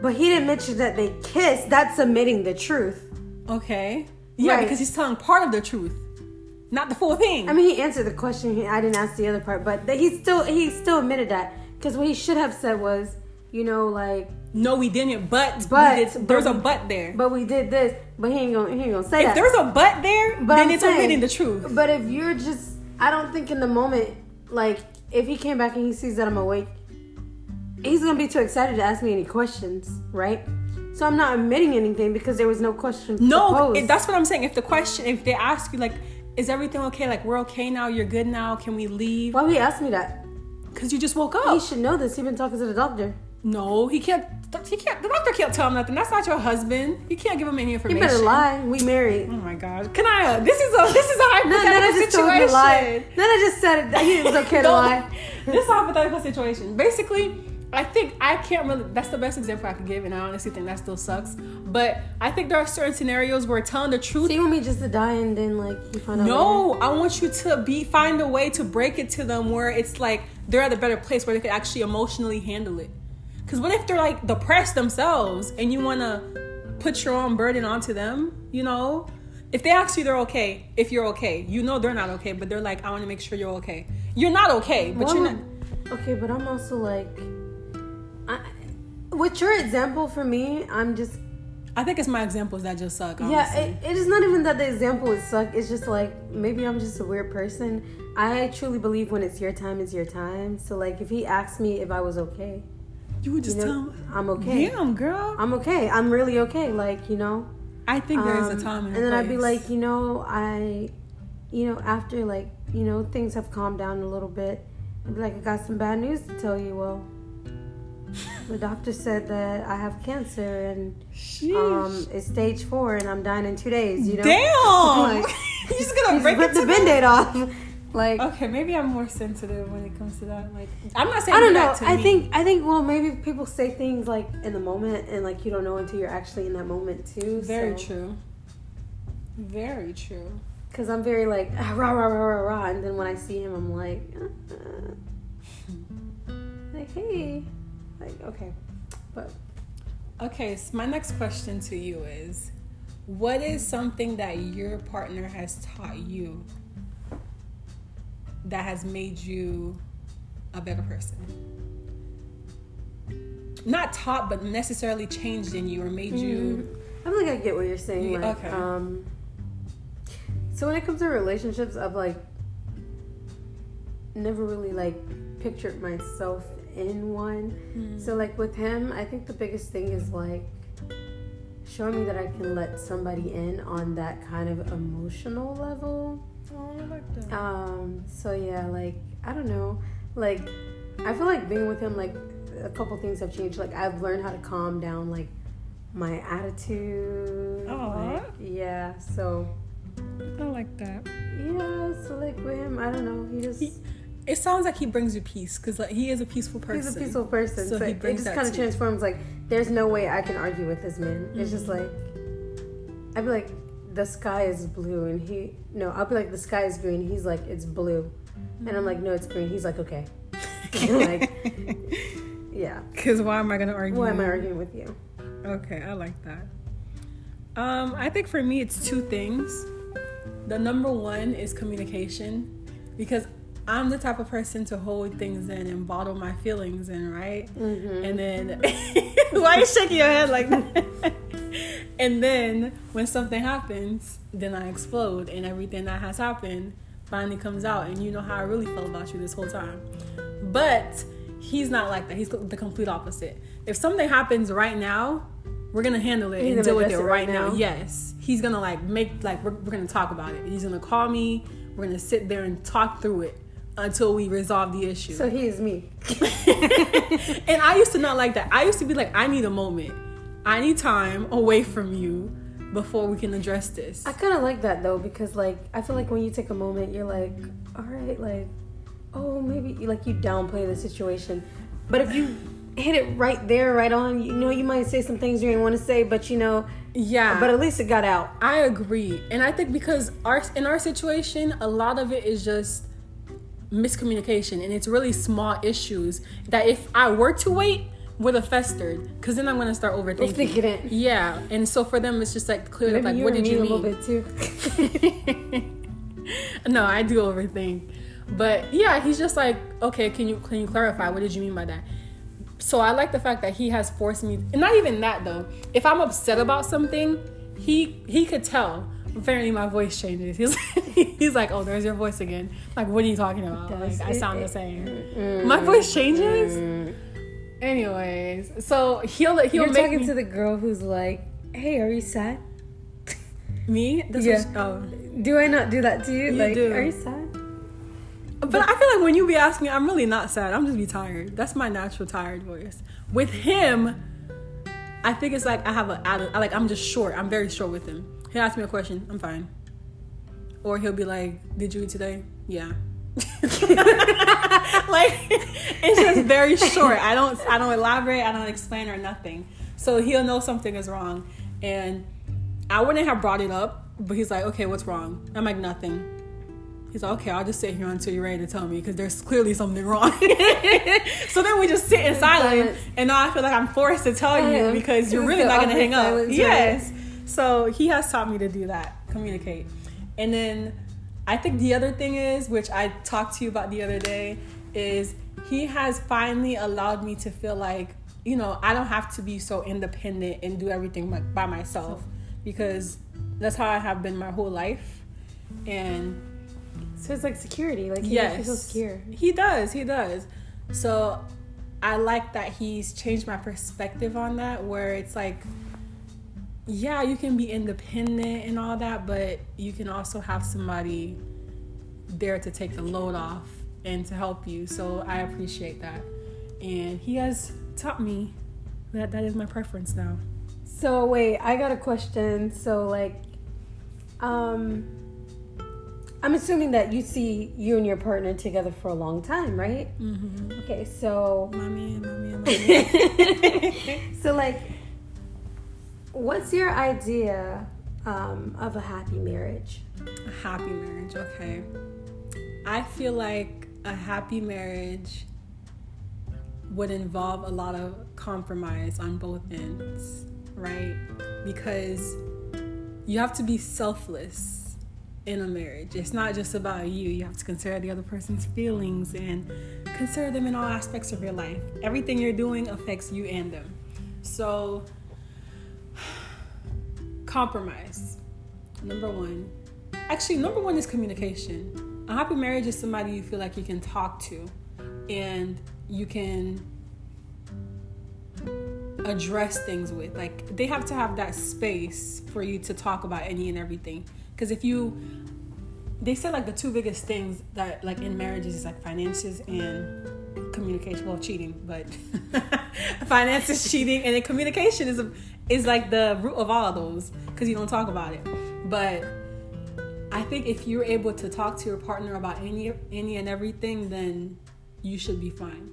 But he didn't mention that they kissed. That's admitting the truth. Okay. Yeah, Right. because he's telling part of the truth, not the full thing. I mean, he answered the question. I didn't ask the other part, but he still he still admitted that because what he should have said was, you know, like, no, we didn't. But, But- did, there's a but there. but we did this, but he ain't gonna he ain't gonna say if that. there's a but there, But then I'm it's saying- omitting the truth. But if you're just, I don't think in the moment, like if he came back and he sees that I'm awake, he's gonna be too excited to ask me any questions, right? So I'm not admitting anything because there was no question. No, it, that's what I'm saying. If the question, if they ask you like, "Is everything okay? Like we're okay now? You're good now? Can we leave?" Why would he ask me that? Because you just woke up. He should know this. He's been talking to the doctor. No, he can't. He can't. The doctor can't tell him nothing. That's not your husband. He can't give him any information. You better lie. We married. Oh my god. Can I? Uh, this is a. This is a hypothetical no, no, just situation. Lie. Then I just said it. He was okay to lie. <laughs> this is a hypothetical situation. Basically, I think I can't really. That's the best example I could give, and I honestly think that still sucks. But I think there are certain scenarios where telling the truth. So you want me just to die and then like you find out? No, later? I want you to be find a way to break it to them where it's like they're at a better place where they can actually emotionally handle it. Because what if they're like depressed themselves and you want to put your own burden onto them? You know, if they ask you they're okay, if you're okay, you know they're not okay, but they're like, I want to make sure you're okay. You're not okay, but you're not. Okay, but I'm also like I, with your example for me, I'm just. I think it's my examples that just suck. Honestly. Yeah, it, it is not even that the example would suck. It's just like maybe I'm just a weird person. I truly believe when it's your time, it's your time. So like, if he asked me if I was okay, you would just you know, tell him, I'm okay. Damn, girl. I'm okay. I'm really okay. Like you know. I think there is um, a time and, and then place. I'd be like, you know, I, you know, after like you know things have calmed down a little bit, I'd be like, I got some bad news to tell you. Well the doctor said that I have cancer and um, it's stage four and I'm dying in two days. You know, <laughs> damn. like, <laughs> You're just gonna break rip the band-aid off. Like okay, maybe I'm more sensitive when it comes to that. Like I'm not saying I don't know. I me. think I think well maybe people say things like in the moment and like you don't know until you're actually in that moment too. Very so. true. Very true. Because I'm very like ah, <laughs> rah rah rah rah rah, and then when I see him, I'm like, uh, like hey, like, okay. But okay, so my next question to you is what is something that your partner has taught you that has made you a better person? Not taught, but necessarily changed in you or made mm-hmm. you. I think I get what you're saying. Like, okay. Um, so when it comes to relationships, I've like never really like pictured myself in one. Mm. So like with him, I think the biggest thing is like showing me that I can let somebody in on that kind of emotional level. Oh, I like that. Um. So yeah, like I don't know, like I feel like being with him, like a couple things have changed. Like I've learned how to calm down, like my attitude. Oh. Like, yeah. So. I like that. Yeah. So like with him, I don't know. He just. He, it sounds like he brings you peace because like he is a peaceful person. He's a peaceful person, so, so he brings it just kind of transforms. Like, there's no way I can argue with this man. Mm-hmm. It's just like I'd be like, the sky is blue, and he no, I'll be like, the sky is green. He's like, it's blue, and I'm like, no, it's green. He's like, okay, <laughs> like, yeah. Because why am I gonna argue? Why am I arguing with you? Okay, I like that. Um, I think for me, it's two things. The number one is communication because I'm the type of person to hold things in and bottle my feelings in, right? Mm-hmm. And then, <laughs> why are you shaking your head like that? <laughs> and then when something happens, then I explode, and everything that has happened finally comes out, and you know how I really felt about you this whole time. But he's not like that. He's the complete opposite. If something happens right now, we're gonna handle it he's and deal with it right, right now. now. Yes, he's gonna like make like we're, we're gonna talk about it. He's gonna call me. We're gonna sit there and talk through it until we resolve the issue. So he is me. <laughs> and I used to not like that. I used to be like, I need a moment. I need time away from you before we can address this. I kind of like that though because like I feel like when you take a moment, you're like, all right, like, oh maybe like you downplay the situation, but if you hit it right there, right on, you know, you might say some things you didn't want to say, but you know, yeah, but at least it got out. I agree, and I think because our in our situation, a lot of it is just miscommunication and it's really small issues that if I were to wait would have festered because then I'm gonna start overthinking. it. Yeah, and so for them it's just like clear up like what did you mean? A little bit too. <laughs> no, I do overthink, but yeah, he's just like okay, can you can you clarify what did you mean by that? So I like the fact that he has forced me, and not even that though. If I'm upset about something, he he could tell apparently my voice changes. He's <laughs> he's like, oh, there's your voice again. Like, what are you talking about? Like, I sound the same. Mm. My voice changes. Anyways, so he'll he'll You're talking me, to the girl who's like, "Hey, are you sad? <laughs> me. That's Yeah. oh. Do I not do that to you? You like, do. are you sad? But I feel like when you be asking me, I'm really not sad. I'm just be tired. That's my natural tired voice. With him, I think it's like I have a I like I'm just short. I'm very short with him. He'll ask me a question, I'm fine. Or he'll be like, "Did you eat today?" Yeah. <laughs> like it's just very short. I don't I don't elaborate. I don't explain or nothing. So he'll know something is wrong, and I wouldn't have brought it up. But he's like, "Okay, what's wrong?" I'm like, "Nothing." He's like, okay, I'll just sit here until you're ready to tell me because there's clearly something wrong. <laughs> so then we just sit in silence, and now I feel like I'm forced to tell you because you're really not gonna hang up. silence, right? yes. So he has taught me to do that, communicate. And then I think the other thing is, which I talked to you about the other day, is he has finally allowed me to feel like, you know, I don't have to be so independent and do everything by, myself because that's how I have been my whole life. And So it's like security. Like, he yes, makes you feel secure. he does. He does. So I like that he's changed my perspective on that, where it's like, yeah, you can be independent and all that, but you can also have somebody there to take the load off and to help you. So I appreciate that. And he has taught me that that is my preference now. So wait, I got a question. So like, um, I'm assuming that you see you and your partner together for a long time, right? Mm-hmm. Okay, so My man, my man, my man. <laughs> so like, what's your idea um, of a happy marriage? A happy marriage, okay. I feel like a happy marriage would involve a lot of compromise on both ends, right? Because you have to be selfless in a marriage. It's not just about you. You have to consider the other person's feelings and consider them in all aspects of your life. Everything you're doing affects you and them. So, compromise. Number one. Actually, number one is communication. A happy marriage is somebody you feel like you can talk to and you can address things with. Like, they have to have that space for you to talk about any and everything. Because if you, they said like the two biggest things that, like, in marriages is like finances and communication well cheating but <laughs> finances cheating and then communication is a, is like the root of all of those because you don't talk about it. But i think if you're able to talk to your partner about any any and everything then you should be fine.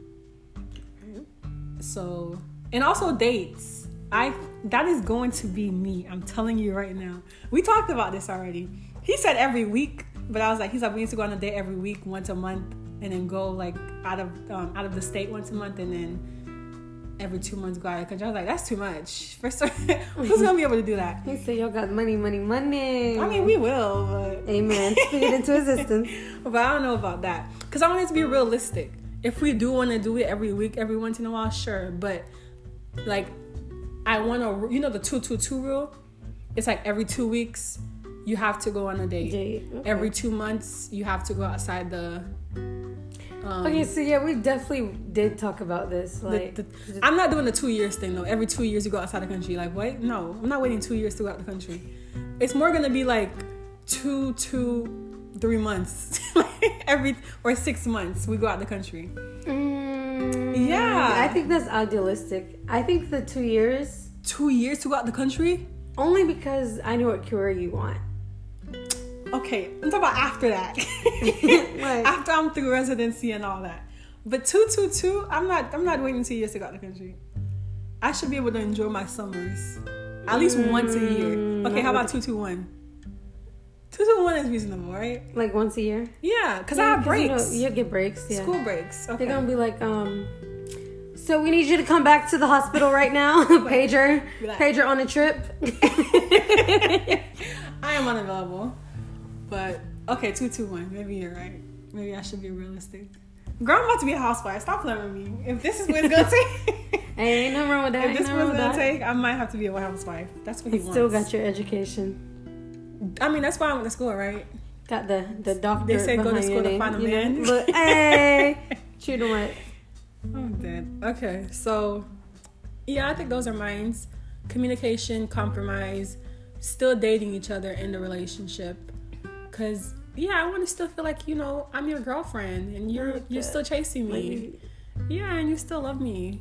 So and also dates. I that is going to be me i'm telling you right now. We talked about this already. He said every week but i was like he's like we need to go on a date every week once a month and then go like out of um, out of the state once a month and then every two months go out of country i was like that's too much first <laughs> who's gonna be able to do that He said, "Y'all got money, money, money." i mean we will but <laughs> Amen. Speak it into existence. <laughs> but I don't know about that because I want it to be realistic. If we do want to do it every week, every once in a while, sure. But like, I want to, you know, the two two two rule. It's like every two weeks you have to go on a date. Date, okay. Every two months you have to go outside the. Um, Okay, so yeah, we definitely did talk about this. the- Like, the- I'm not doing the two years thing though. Every two years you go outside the country. Like what? No, I'm not waiting two years to go out the country. It's more gonna be like two, two, three months, <laughs> every or six months we go out the country. mm, Yeah. I think that's idealistic. I think the two years Two years to go out the country? only because I know what career you want. Okay, I'm talking about after that. <laughs> Right. after I'm through residency and all that. But two, two, two. I'm not. I'm not waiting two years to go out the country. I should be able to enjoy my summers at least once a year. Okay, how about two, two, one? Two, two, one is reasonable, right? Like once a year. Yeah, because I have 'cause, you know, breaks. You get breaks. Yeah. School breaks. Okay. They're gonna be like, um. So we need you to come back to the hospital right now, <laughs> pager. Pager on a trip. <laughs> I am unavailable. But okay, two, two, one. Maybe you're right. Maybe I should be realistic. Girl, I'm about to be a housewife. Stop playing with me. If this is what it's gonna <laughs> take, Hey, ain't nothing wrong with that. if this is nothing what it's gonna take, I might have to be a housewife. That's what he You wants. still got your education. I mean, that's why I went to school, right? Got the the doctor. They say go to school to find a know? man. Look, hey, <laughs> shoot 'em what? I'm dead. Okay, so yeah, I think those are mines. Communication, compromise, still dating each other in the relationship. Cause yeah, I want to still feel like you know I'm your girlfriend and you're you're still chasing me. Yeah, and you still love me.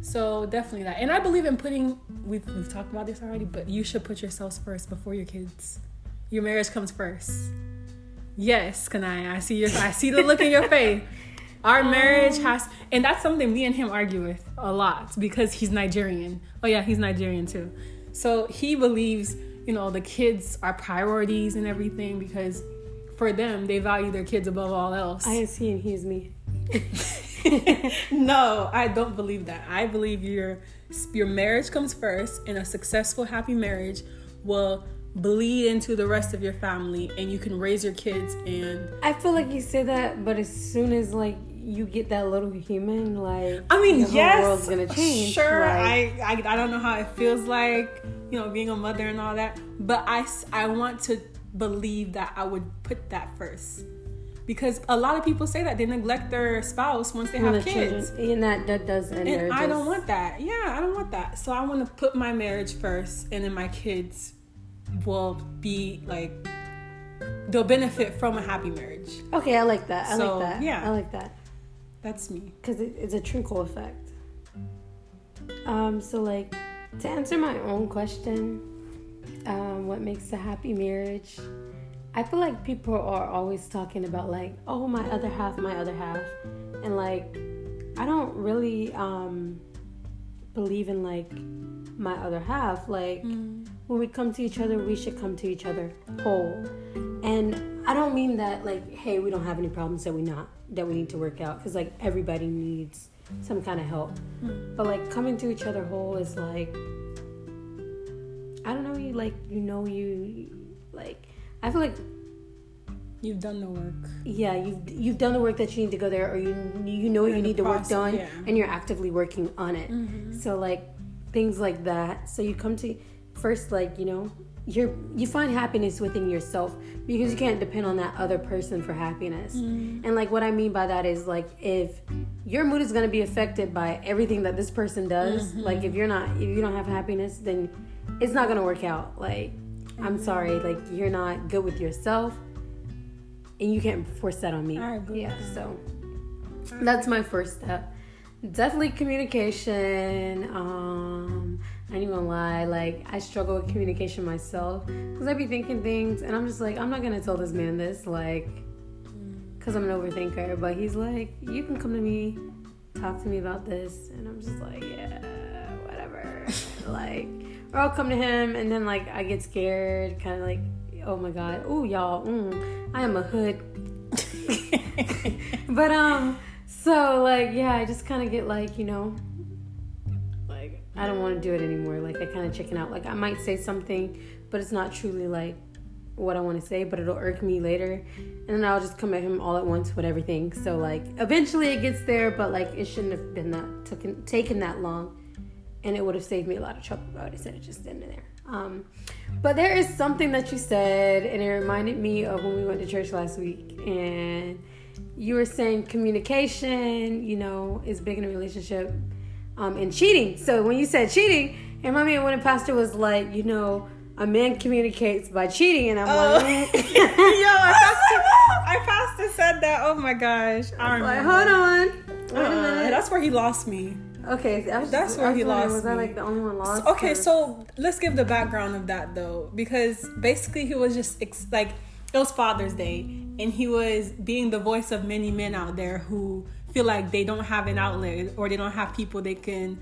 So definitely that. And I believe in putting. We've we've talked about this already, but you should put yourselves first before your kids. Your marriage comes first. Yes, Kha'Niaya. I see your. I see the look in your <laughs> face. Our um, marriage has, and that's something me and him argue with a lot because he's Nigerian. Oh yeah, he's Nigerian too. So he believes, you know, the kids are priorities and everything because for them they value their kids above all else. I ain't seeing he's me. <laughs> no, I don't believe that. I believe your your marriage comes first, and a successful, happy marriage will bleed into the rest of your family, and you can raise your kids. And I feel like you say that, but as soon as like you get that little human, like I mean, yes, world's gonna change. Sure, like- I, I I don't know how it feels like, you know, being a mother and all that, but I I want to believe that I would put that first. Because a lot of people say that they neglect their spouse once they have the kids. children- and that that does end. And I don't want that. Yeah, I don't want that. So I want to put my marriage first, and then my kids will be like they'll benefit from a happy marriage. Okay, I like that. I So, like that. yeah. I like that That's me. because it, it's a trickle effect. Um, so like to answer my own question, um, what makes a happy marriage? I feel like people are always talking about like, oh, my other half, my other half, and like, I don't really um believe in like my other half. Like when we come to each other, we should come to each other whole. And I don't mean that like, hey, we don't have any problems that we not that we need to work out because like everybody needs some kind of help. But like coming to each other whole is like, I don't know, you like you know you like. I feel like You've done the work. yeah, you've you've done the work that you need to go there, or you you know you need the work process, done, yeah. Mm-hmm. and you're actively working on it. So like things like that. So you come to first, like you know, you're you find happiness within yourself because you can't depend on that other person for happiness. Mm-hmm. And like what I mean by that is like if your mood is gonna be affected by everything that this person does, Mm-hmm. like if you're not if you don't have happiness, then it's not gonna work out. Like Mm-hmm. I'm sorry, like you're not good with yourself and you can't force that on me. Yeah, so that's my first step. Definitely communication. Um, I ain't even lie, like I struggle with communication myself because I be thinking things and I'm just like, I'm not gonna tell this man this, like, because I'm an overthinker. But he's like, you can come to me, talk to me about this, and I'm just like, yeah, whatever. <laughs> like, or I'll come to him and then like I get scared, kind of like, oh my god, oh y'all, mm, I am a hood <laughs> <laughs> but um so like yeah i just kind of get like you know i don't want to do it anymore like i kind of chicken out. Like i might say something but it's not truly like what i want to say but it'll irk me later. And then i'll just come at him all at once with everything. So like eventually it gets there but like it shouldn't have been that taken taken that long. And it would have saved me a lot of trouble if I would said it just and there. Um, but there is something that you said, and it reminded me of when we went to church last week, and you were saying communication, you know, is big in a relationship, um, and cheating. So when you said cheating, and me of when a pastor was like, you know, a man communicates by cheating, and I'm Oh. like, <laughs> Yo, I <laughs> pastor, I pastor said that. Oh my gosh. I like, remember. hold on, wait a Uh-uh, minute. That's where he lost me. okay, that's just, where he lost Was I me. like the only one lost? Okay, or- so let's give the background of that though, because basically he was just ex- like it was Father's Day, and he was being the voice of many men out there who feel like they don't have an outlet or they don't have people they can.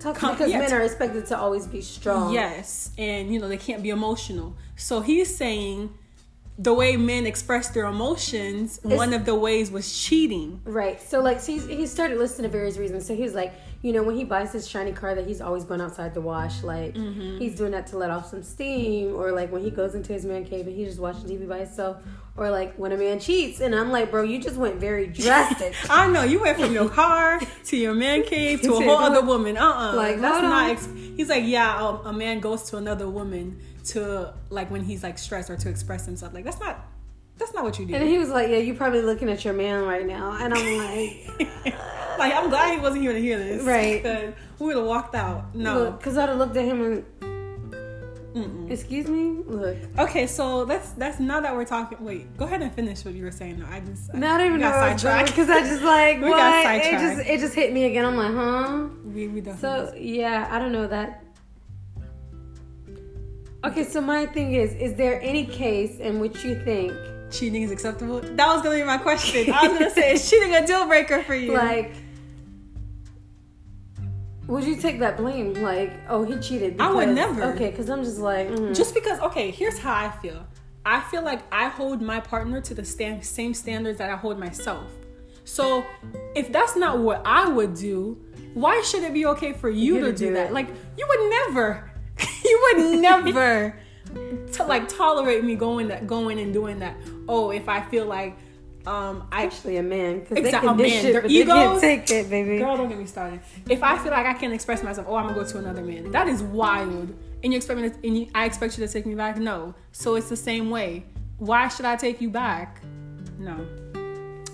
Talk Com- because yeah, men are expected to always be strong. Yes, and you know they can't be emotional. So he's saying the way men express their emotions, one of the ways was cheating. Right. So like so he's, he started listing the various reasons. So he was like, you know, when he buys his shiny car that he's always going outside to wash, like Mm-hmm. he's doing that to let off some steam, or like when he goes into his man cave and he's just watching TV by himself, or like when a man cheats. And I'm like, bro, you just went very <laughs> drastic. I know you went from your car to your man cave to a whole other woman. Uh uh Like, that's not. Ex- he's like, yeah, um, a man goes to another woman to like when he's like stressed or to express himself. Like that's not that's not what you do. And he was like, "Yeah, you're probably looking at your man right now," and I'm like, <laughs> like I'm glad he wasn't here to hear this, Right. Because we would have walked out. No. because I'd have looked at him and, Mm-mm. excuse me, look. Okay, so that's that's now that we're talking. Wait, go ahead and finish what you were saying. No, I just I don't even got sidetracked. because I just like <laughs> We what? got it just it just hit me again. I'm like, huh? we we definitely. So yeah, I don't know that. Okay, so my thing is, is there any case in which you think cheating is acceptable? That was gonna be my question. I was gonna say, is <laughs> cheating a deal breaker for you? like would you take that blame like oh he cheated I would never. okay because i'm just like mm. just because. Okay, here's how I feel. I feel like I hold my partner to the stand, same standards that I hold myself. So if that's not what I would do, why should it be okay for you, You to to do do that? it. Like you would never, <laughs> you would never <laughs> to like tolerate me going that going and doing that. Oh, if I feel like um I actually a man because they can dish it but they can't egos- take it baby Girl, don't get me started. If I feel like I can't express myself, oh, I'm gonna go to another man. That is wild. And you expect me to, and you, I expect you to take me back? No. So it's the same way. Why should I take you back? No.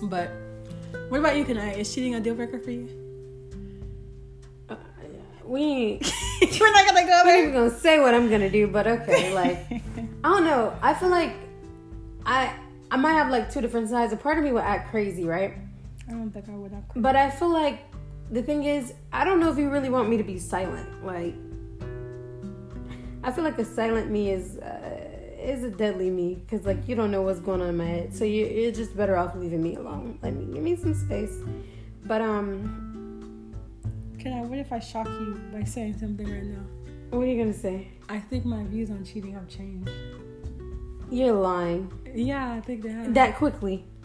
But what about you, Kanai? Is cheating a deal breaker for you? Uh, we ain't <laughs> We're not gonna go I'm not even gonna say what i'm gonna do but okay like <laughs> i don't know i feel like i i might have like two different sides a part of me would act crazy right I don't think I would have. But I feel like the thing is, I don't know if you really want me to be silent. Like, I feel like a silent me is uh, is a deadly me because like you don't know what's going on in my head, so you, you're just better off leaving me alone. Let me give me some space. But um, Can I? What if I shock you by saying something right now? what are you gonna say? I think my views on cheating have changed. You're lying Yeah, I think they have. that quickly, <laughs>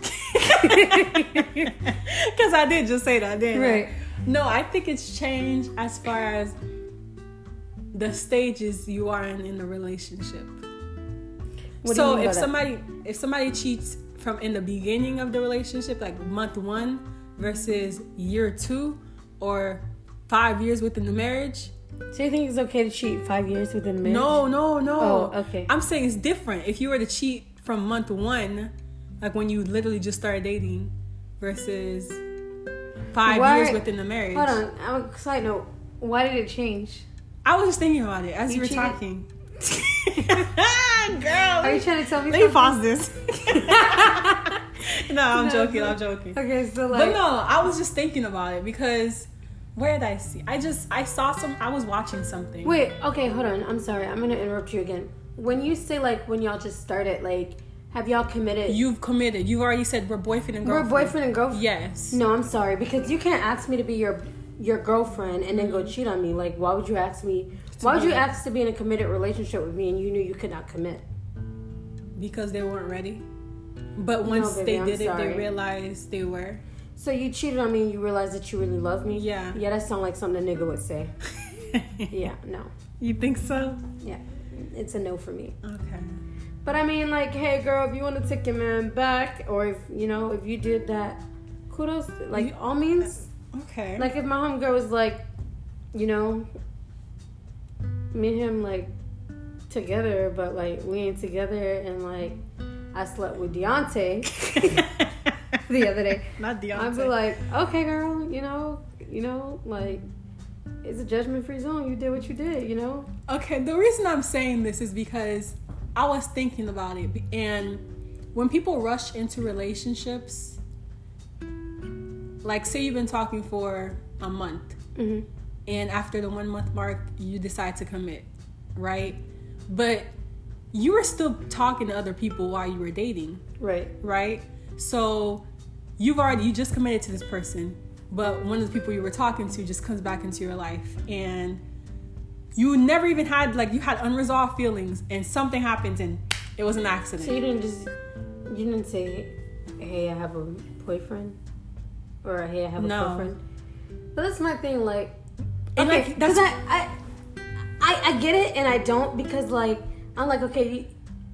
Because I did just say that, didn't I? right? No, I think it's changed as far as the stages you are in in the relationship. What do you so if that? somebody if somebody cheats from in the beginning of the relationship, like month one versus year two or five years within the marriage, So you think it's okay to cheat five years within a marriage? no, no, no. Oh, okay. I'm saying it's different. If you were to cheat from month one, like when you literally just started dating, versus five Why- years within the marriage. Hold on. I'm a side note. Why did it change? I was just thinking about it as you, You were cheated? talking. <laughs> Girl, Are you trying to tell me let me pause this. <laughs> <laughs> no, I'm No, joking. I'm joking. Okay, so like, But no, I was just thinking about it because where did I see? I just I saw some. I was watching something. Wait, okay, hold on. I'm sorry. I'm gonna interrupt you again. When you say like when y'all just started, like, have y'all committed? You've committed. You've already said we're boyfriend and girlfriend. we're boyfriend and girlfriend. Yes. No, I'm sorry because you can't ask me to be your your girlfriend and then go mm-hmm. cheat on me. Like, why would you ask me? Why would you ask to be in a committed relationship with me and you knew you could not commit? Because they weren't ready. But once baby, they I'm did it, sorry. they realized they were. So you cheated on me and you realized that you really mm, love me. Yeah. Yeah, that sounds like something a nigga would say. <laughs> Yeah, no. You think so? Yeah, it's a no for me. Okay. But I mean, like, hey, girl, if you want to take your man back, or if you know, if you did that, kudos. Like, You- all means. Uh, okay. Like, if my homegirl was like, you know, me and him like together, but like we ain't together, and like I slept with Deontay <laughs> <laughs> <laughs> the other day. <laughs> Not Deontay. I'd be like, okay, girl, you know, you know, like. It's a judgment-free zone. You did what you did, you know. Okay, the reason I'm saying this is because I was thinking about it, and when people rush into relationships, like say you've been talking for a month, hmm and after the one month mark, you decide to commit, right? But you were still talking to other people while you were dating, Right. right? So you've already you just committed to this person, but one of the people you were talking to just comes back into your life and you never even had like you had unresolved feelings and something happens and it was an accident So you didn't just you didn't say, "Hey, I have a boyfriend," or "Hey, I have a No. girlfriend." But that's my thing. Like, And, okay, like, that's- I, I, I, I get it, and I don't because like I'm like, okay,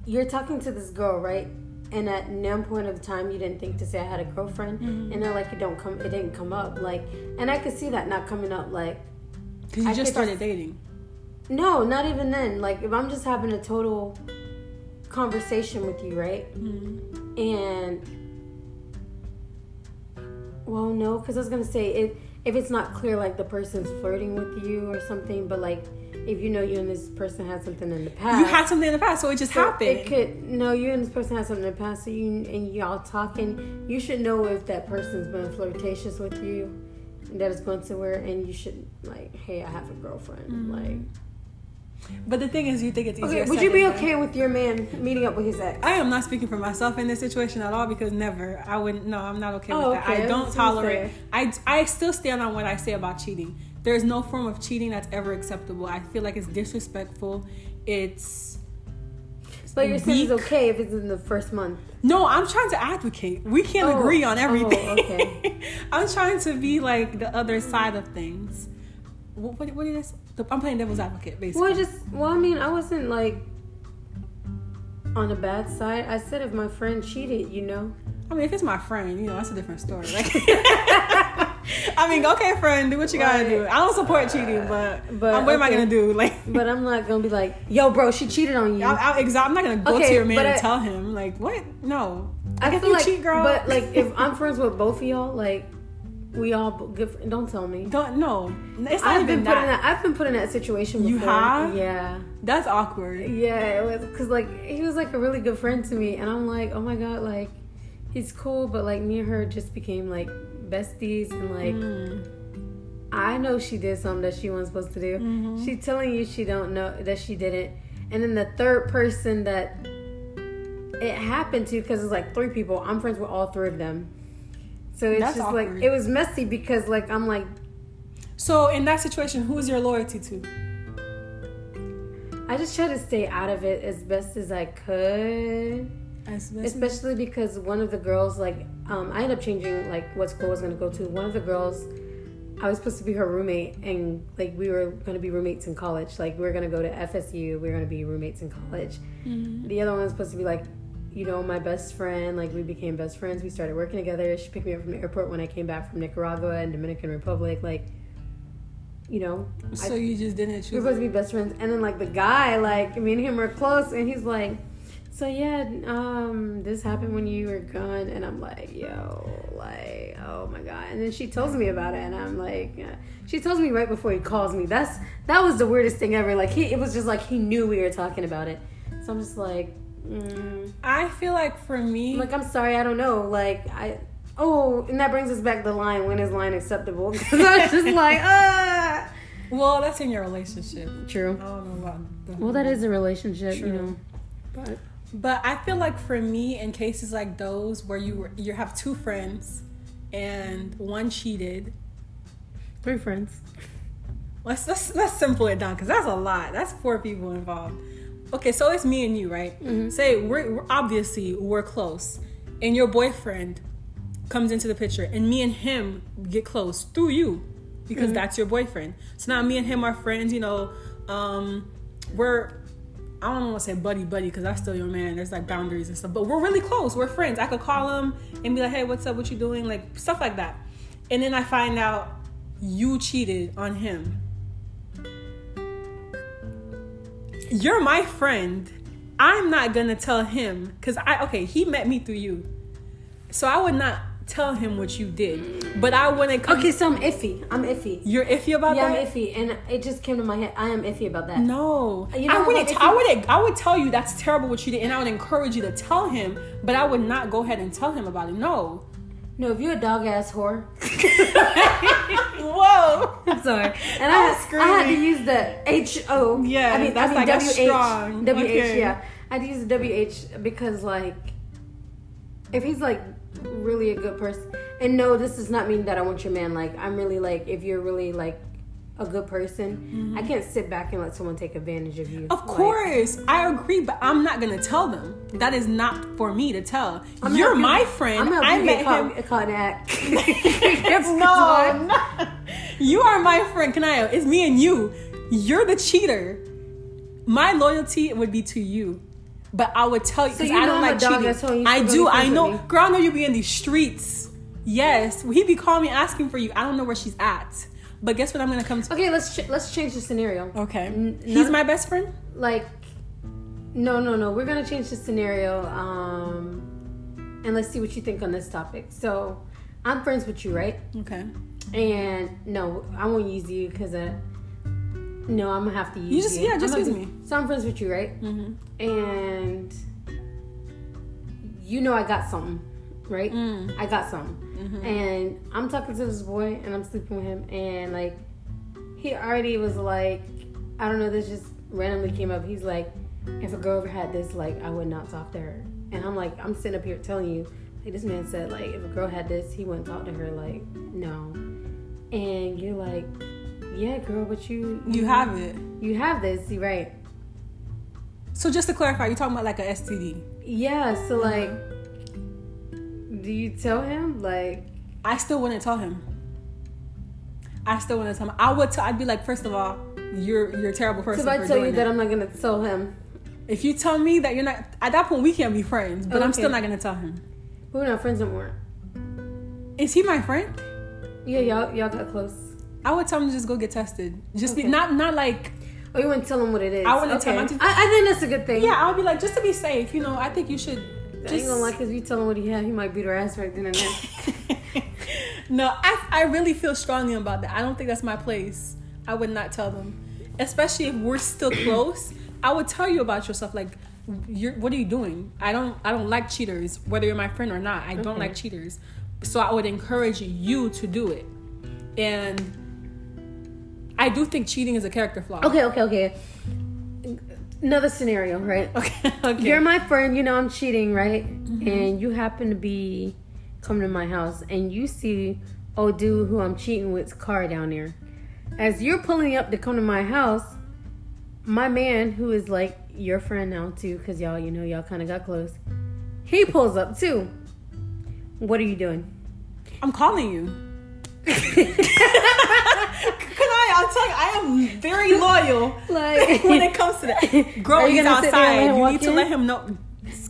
you're talking to this girl, right? And at no point of time you didn't think to say I had a girlfriend, Mm-hmm. and then like it don't come, it didn't come up, like, and I could see that not coming up, like, Because you I just started just- dating. No, not even then. Like if I'm just having a total conversation with you, right? Mm-hmm. And well, no, because I was gonna say if if it's not clear, like the person's flirting with you or something, but like if you know you and this person had something in the past, You had something in the past, so it just so happened. It could no, you and this person had something in the past, so you and y'all talking. You should know if that person's been flirtatious with you, and that is going somewhere, and you should like, hey, I have a girlfriend. Mm-hmm. Like, but the thing is, you think it's easier. okay, would you be okay with your man meeting up with his ex? I am not speaking for myself in this situation at all because never. I wouldn't. No, I'm not okay Oh, with that. okay, I I don't tolerate. I I still stand on what I say about cheating. There is no form of cheating that's ever acceptable. I feel like it's disrespectful. It's But you're saying it's okay if it's in the first month. No, I'm trying to advocate. We can't Oh, agree on oh, everything. okay. <laughs> I'm trying to be like the other side of things. What, what, what is this? I'm playing devil's advocate, basically. Well, just well, I mean, I wasn't like on the bad side. I said if my friend cheated, you know. I mean, if it's my friend, you know, that's a different story. Like, <laughs> <laughs> <laughs> I mean, okay, friend, do what you gotta Right. do. I don't support cheating, but, But, what am I gonna do? <laughs> Like, But I'm not gonna be like, yo, bro, she cheated on you. I, I, I'm not gonna go Okay, to your man and I- tell him like, what? No, I If feel you like, cheat, girl. but <laughs> like if I'm friends with both of y'all, like we all good. Don't tell me. don't no. It's not I've even been that. put in that. I've been put in that situation before. You have? Yeah, That's awkward. yeah. It was because like he was like a really good friend to me, and I'm like, oh my god, like he's cool, but like me and her just became like besties, and like Mm. I know she did something that she wasn't supposed to do. Mhm. She's telling you she don't know that she didn't, and then the third person that it happened to because it's like three people. I'm friends with all three of them, so it's That's just awkward. like it was messy because like I'm like So in that situation, who's your loyalty to? I just try to stay out of it as best as I could. Especially because one of the girls like um, i ended up changing like what school I was going to go to. One of the girls i was supposed to be her roommate and like we were going to be roommates in college. Like we were going to go to fsu we were going to be roommates in college. Mhm. the other one was supposed to be like you know my best friend. Like we became best friends. We started working together. She picked me up from the airport when i came back from nicaragua and dominican republic. Like you know So you just didn't we were choose. supposed to be best friends, and then like the guy, like me and him were close, and he's like, "So yeah, um, this happened when you were gone," and I'm like, "Yo, like, oh my god!" And then she tells me about it, and I'm like, uh, she tells me right before he calls me. That's that was the weirdest thing ever. Like he, it was just like he knew we were talking about it, so I'm just like, mm. I feel like for me, like I'm sorry, I don't know, like I. Oh, and that brings us back to the line. When is line acceptable? <laughs> Because I was just like, <laughs> ah. well, that's in your relationship. True. I don't know about. The Well, that is a relationship, you True. know. But But I feel like for me, in cases like those where you were, you have two friends and one cheated, three friends. let's let's let's simple it down because that's a lot. That's four people involved. Okay, so it's me and you, right? Mhm. Say we're, we're obviously we're close, and your boyfriend comes into the picture, and me and him get close through you because that's your boyfriend. So now me and him are friends. You know, um, we're I don't want to say buddy buddy because that's still your man. There's like boundaries and stuff, but we're really close. We're friends. I could call him and be like, "Hey, what's up? What you doing?" Like stuff like that. And then I find out you cheated on him. You're my friend. I'm not gonna tell him because I okay. He met me through you, so I would not tell him what you did. But I wouldn't come. Okay, so I'm iffy. I'm iffy. You're iffy about that? Yeah, I'm iffy, and it just came to my head. I am iffy about that. No, You know, I wouldn't. I wouldn't. I would tell you that's terrible what you did, and I would encourage you to tell him. But I would not go ahead and tell him about it. No. No, if you're a dog ass whore, <laughs> Whoa. <laughs> I'm sorry. And I I, I had to use the H O. Yeah, I mean, that's I mean like that's W H strong. W H. Okay. Yeah, I had to use the W H because like, if he's like really a good person, and no, this does not mean that I want your man. Like, I'm really like, if you're really like a good person, I can't sit back and let someone take advantage of you. Mm-hmm. Of Like, course, I agree, but I'm not gonna tell them. That is not for me to tell. I'm You're you- my friend. <laughs> <laughs> I'm gonna I met get him. caught, caught that. no, no. you are my friend, Kha'Niaya. It's me and you. You're the cheater. My loyalty would be to you, but I would tell you because you I don't like cheating. I do. I know, girl. I know you be in these streets. Yes, he be calling me asking for you. I don't know where she's at, But guess what? I'm gonna come to. Okay, let's ch- let's change the scenario. Okay, N- he's my best friend. Like, no, no, no. We're gonna change the scenario. Um, and let's see what you think on this topic. So, I'm friends with you, right? Okay, And no, I won't use you because uh, no, I'm gonna have to use You just- yeah, just use me. So I'm friends with you, right? mm-hmm. And you know I got something, right? Mm. I got something, Mm-hmm. and I'm talking to this boy, and I'm sleeping with him, and like he already was like, I don't know, this just randomly came up. He's like, if a girl ever had this, like I would not talk to her, and I'm like, I'm sitting up here telling you, like this man said, like if a girl had this, he wouldn't talk to her, like no, and you're like, yeah, girl, but you you have it. you have this, you right? So just to clarify, you're talking about like a STD. Yeah, so like, do you tell him like? I still wouldn't tell him. I still wouldn't tell him. I would. T- I'd be like, first of all, you're you're a terrible person. So if I tell you that it. I'm not gonna tell him, if you tell me that you're not, at that point we can't be friends. But I'm still not gonna tell him. we're not friends anymore. Is he my friend? Yeah, y'all y'all got close. I would tell them to just go get tested. Just be, not not like Oh, you wouldn't tell them what it is. I wouldn't tell okay. him. I just- I, I think that's a good thing. yeah. I would be like just to be safe. You know, I think you should. I Just, ain't gonna lie, cause if you tell him what he had, he might beat her ass right then and there. <laughs> no, I I really feel strongly about that. I don't think that's my place. I would not tell them, especially if we're still <clears throat> close. I would tell you about yourself. Like, you're what are you doing? I don't I don't like cheaters, whether you're my friend or not. I don't Okay. like cheaters. So I would encourage you to do it, and I do think cheating is a character flaw. okay, okay, okay. Another scenario, right? <laughs> Okay. okay. You're my friend. You know I'm cheating, right? Mm-hmm. And you happen to be coming to my house, and you see old dude who I'm cheating with's car down there. As you're pulling up to come to my house, my man, who is like your friend now too, because y'all, you know, y'all kind of got close. He pulls up too. What are you doing? I'm calling you. <laughs> <laughs> Can I? I'll tell you, I am very loyal <laughs> Like <laughs> when it comes to that. <laughs> Girl, he's gonna sit there and let outside. You need to let him know.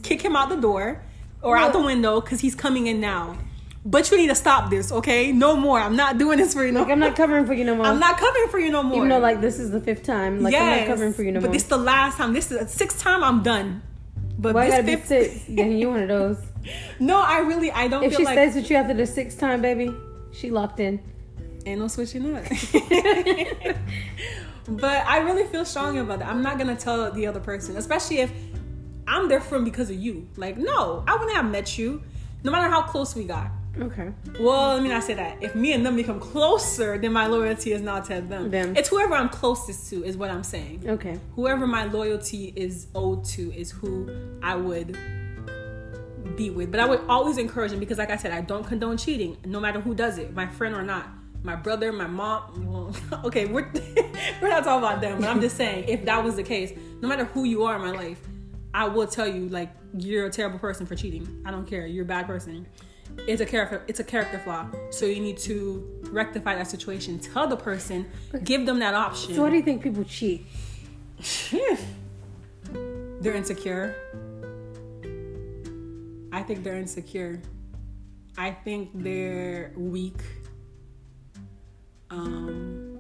Kick him out the door or out the window because he's coming in now. But you need to stop this, okay? No more. I'm not doing this for you no Like I'm not covering for you no more. I'm not covering for you no more. Even though like this is the fifth time, like I'm not covering for you no but more. But this is the last time. This is the sixth time I'm done. But Why this fifth, six? Then you one of those. no, I really, I don't If she like stays with you after the sixth time, baby, she locked in. Ain't no switching up. <laughs> <laughs> but I really feel strongly about that. I'm not gonna tell the other person, especially if I'm their friend because of you. Like, no, I wouldn't have met you, no matter how close we got. Okay. Well, let me not say that. If me and them become closer, then my loyalty is not to them. Them. It's whoever I'm closest to, is what I'm saying. Okay. Whoever my loyalty is owed to is who I would be with. But I would always encourage them because, like I said, I don't condone cheating, no matter who does it, my friend or not. My brother, my mom. Well, <laughs> okay, we're <laughs> we're not talking about them, but I'm just saying, if that was the case, no matter who you are in my life, I will tell you like you're a terrible person for cheating. I don't care. You're a bad person. It's a character. It's a character flaw. So you need to rectify that situation. Tell the person. Give them that option. So why do you think people cheat? <laughs> they're insecure. I think they're insecure. I think they're weak. Um,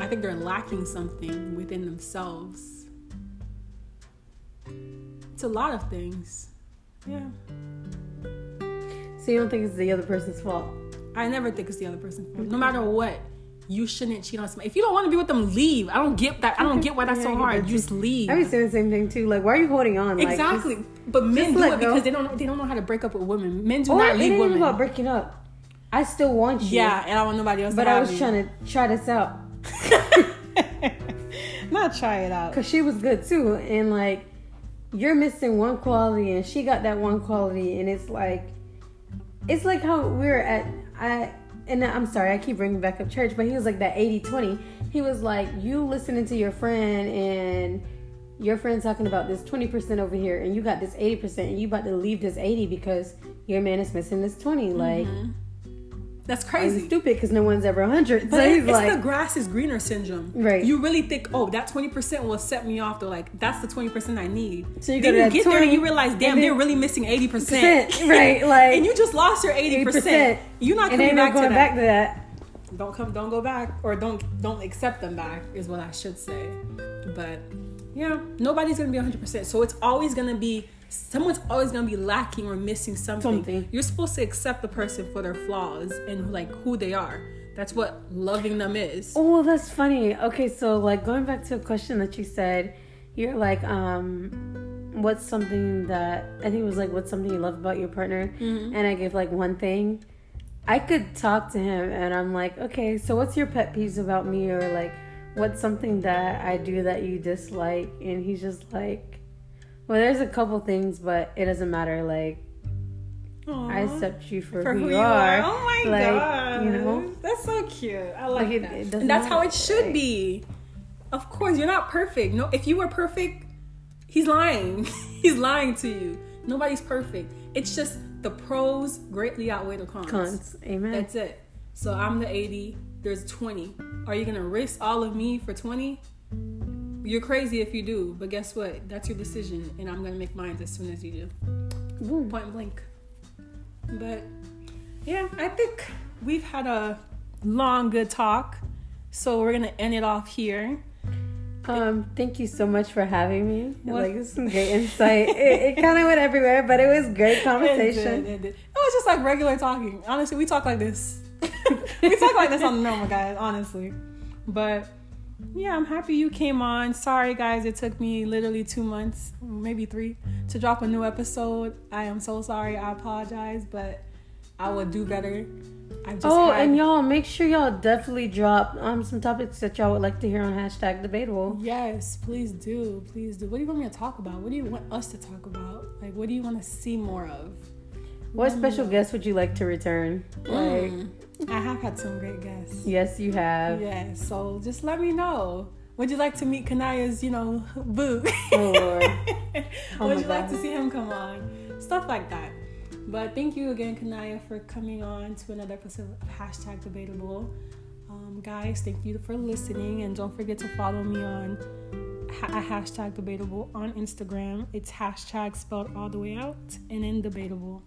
I think they're lacking something within themselves. It's a lot of things. Yeah. So you don't think it's the other person's fault? I never think it's the other person. No matter what, you shouldn't cheat on somebody. If you don't want to be with them, leave. I don't get that. I don't get why that's Yeah, so hard. You just leave. I be saying the same thing too. Like, why are you holding on? Like, Exactly. just- but men do it go. because they don't know, they don't know how to break up with women. Men do or not leave women. about breaking up. I still want you. yeah, and I want nobody else. But I was you. trying to try this out <laughs> not try it out. because she was good too, and like you're missing one quality, and she got that one quality, and it's like it's like how we were at I. And I'm sorry, I keep bringing back up church, but he was like that 80 20. He was like, You listening to your friend, and your friend talking about this 20% over here, and you got this 80%, and you about to leave this 80 because your man is missing this 20. Like, mm-hmm. That's crazy. stupid because no one's ever 100. But so it's like, the grass is greener syndrome. Right. You really think, oh, that twenty percent will set me off. Though, like that's the twenty percent I need. So you then you get there and you realize, damn, they're really missing eighty percent. <laughs> right? Like, and you just lost your eighty percent. You're not coming back, going to back that. to that. don't come, don't go back, or don't don't accept them back is what I should say. But yeah, nobody's gonna be 100. percent So it's always gonna be someone's always gonna be lacking or missing something. Something. You're supposed to accept the person for their flaws and like who they are. That's what loving them is. Oh, that's funny. Okay, so like going back to a question that you said, you're like, um, what's something that I think it was like, what's something you love about your partner? Mm-hmm. And I gave like one thing. I could talk to him and I'm like, okay, so what's your pet peeves about me? Or like, what's something that I do that you dislike? And he's just like, well, there's a couple things, but it doesn't matter. Like, I accept you for, for who, you are. Oh my like, god, You know, that's so cute. I like, Like, it- that, it doesn't and that's how it should Like- be. Of course, you're not perfect. No, if you were perfect, he's lying. <laughs> he's lying to you. Nobody's perfect. It's just the pros greatly outweigh the cons. cons. Amen. That's it. So I'm the 80. There's 20. Are you gonna risk all of me for 20? You're crazy if you do, but guess what? That's your decision, and I'm gonna make mine as soon as you do Boom. point blank. But yeah, I think we've had a long, good talk. So we're gonna end it off here. Um, thank you so much for having me. What? Like, this is some great insight. it it <laughs> kind of went everywhere, but it was great It, conversation. did, it, did. it was just like regular talking. Honestly, we talk like this. <laughs> we talk like this on the normal, guys. Honestly, but yeah, I'm happy you came on. Sorry, guys, it took me literally two months, maybe three, to drop a new episode. I am so sorry. I apologize, but I will do better. I just Oh, had- and y'all, make sure y'all definitely drop um some topics that y'all would like to hear on hashtag debatable. Yes, please do. Please do. What do you want me to talk about? What do you want us to talk about? Like, what do you want to see more of? What special guest would you like to return? Like, Mm. I have had some great guests. yes, you have. Yeah, so just let me know. Would you like to meet Kha'Niaya's, you know, boo? Oh, <laughs> Lord. Oh, Would you like to see him come on? Stuff like that. But thank you again, Kha'Niaya, for coming on to another episode of Hashtag Debatable. Um, guys, thank you for listening. And don't forget to follow me on ha- hashtag debatable on Instagram. It's hashtag spelled all the way out and then debatable.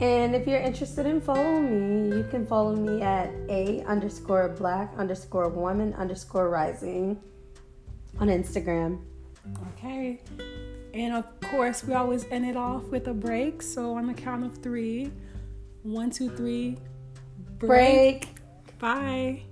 And if you're interested in following me, you can follow me at a underscore black underscore woman underscore rising on Instagram. Okay. And of course, we always end it off with a break. So on the count of three, one, two, three, Break. Bye.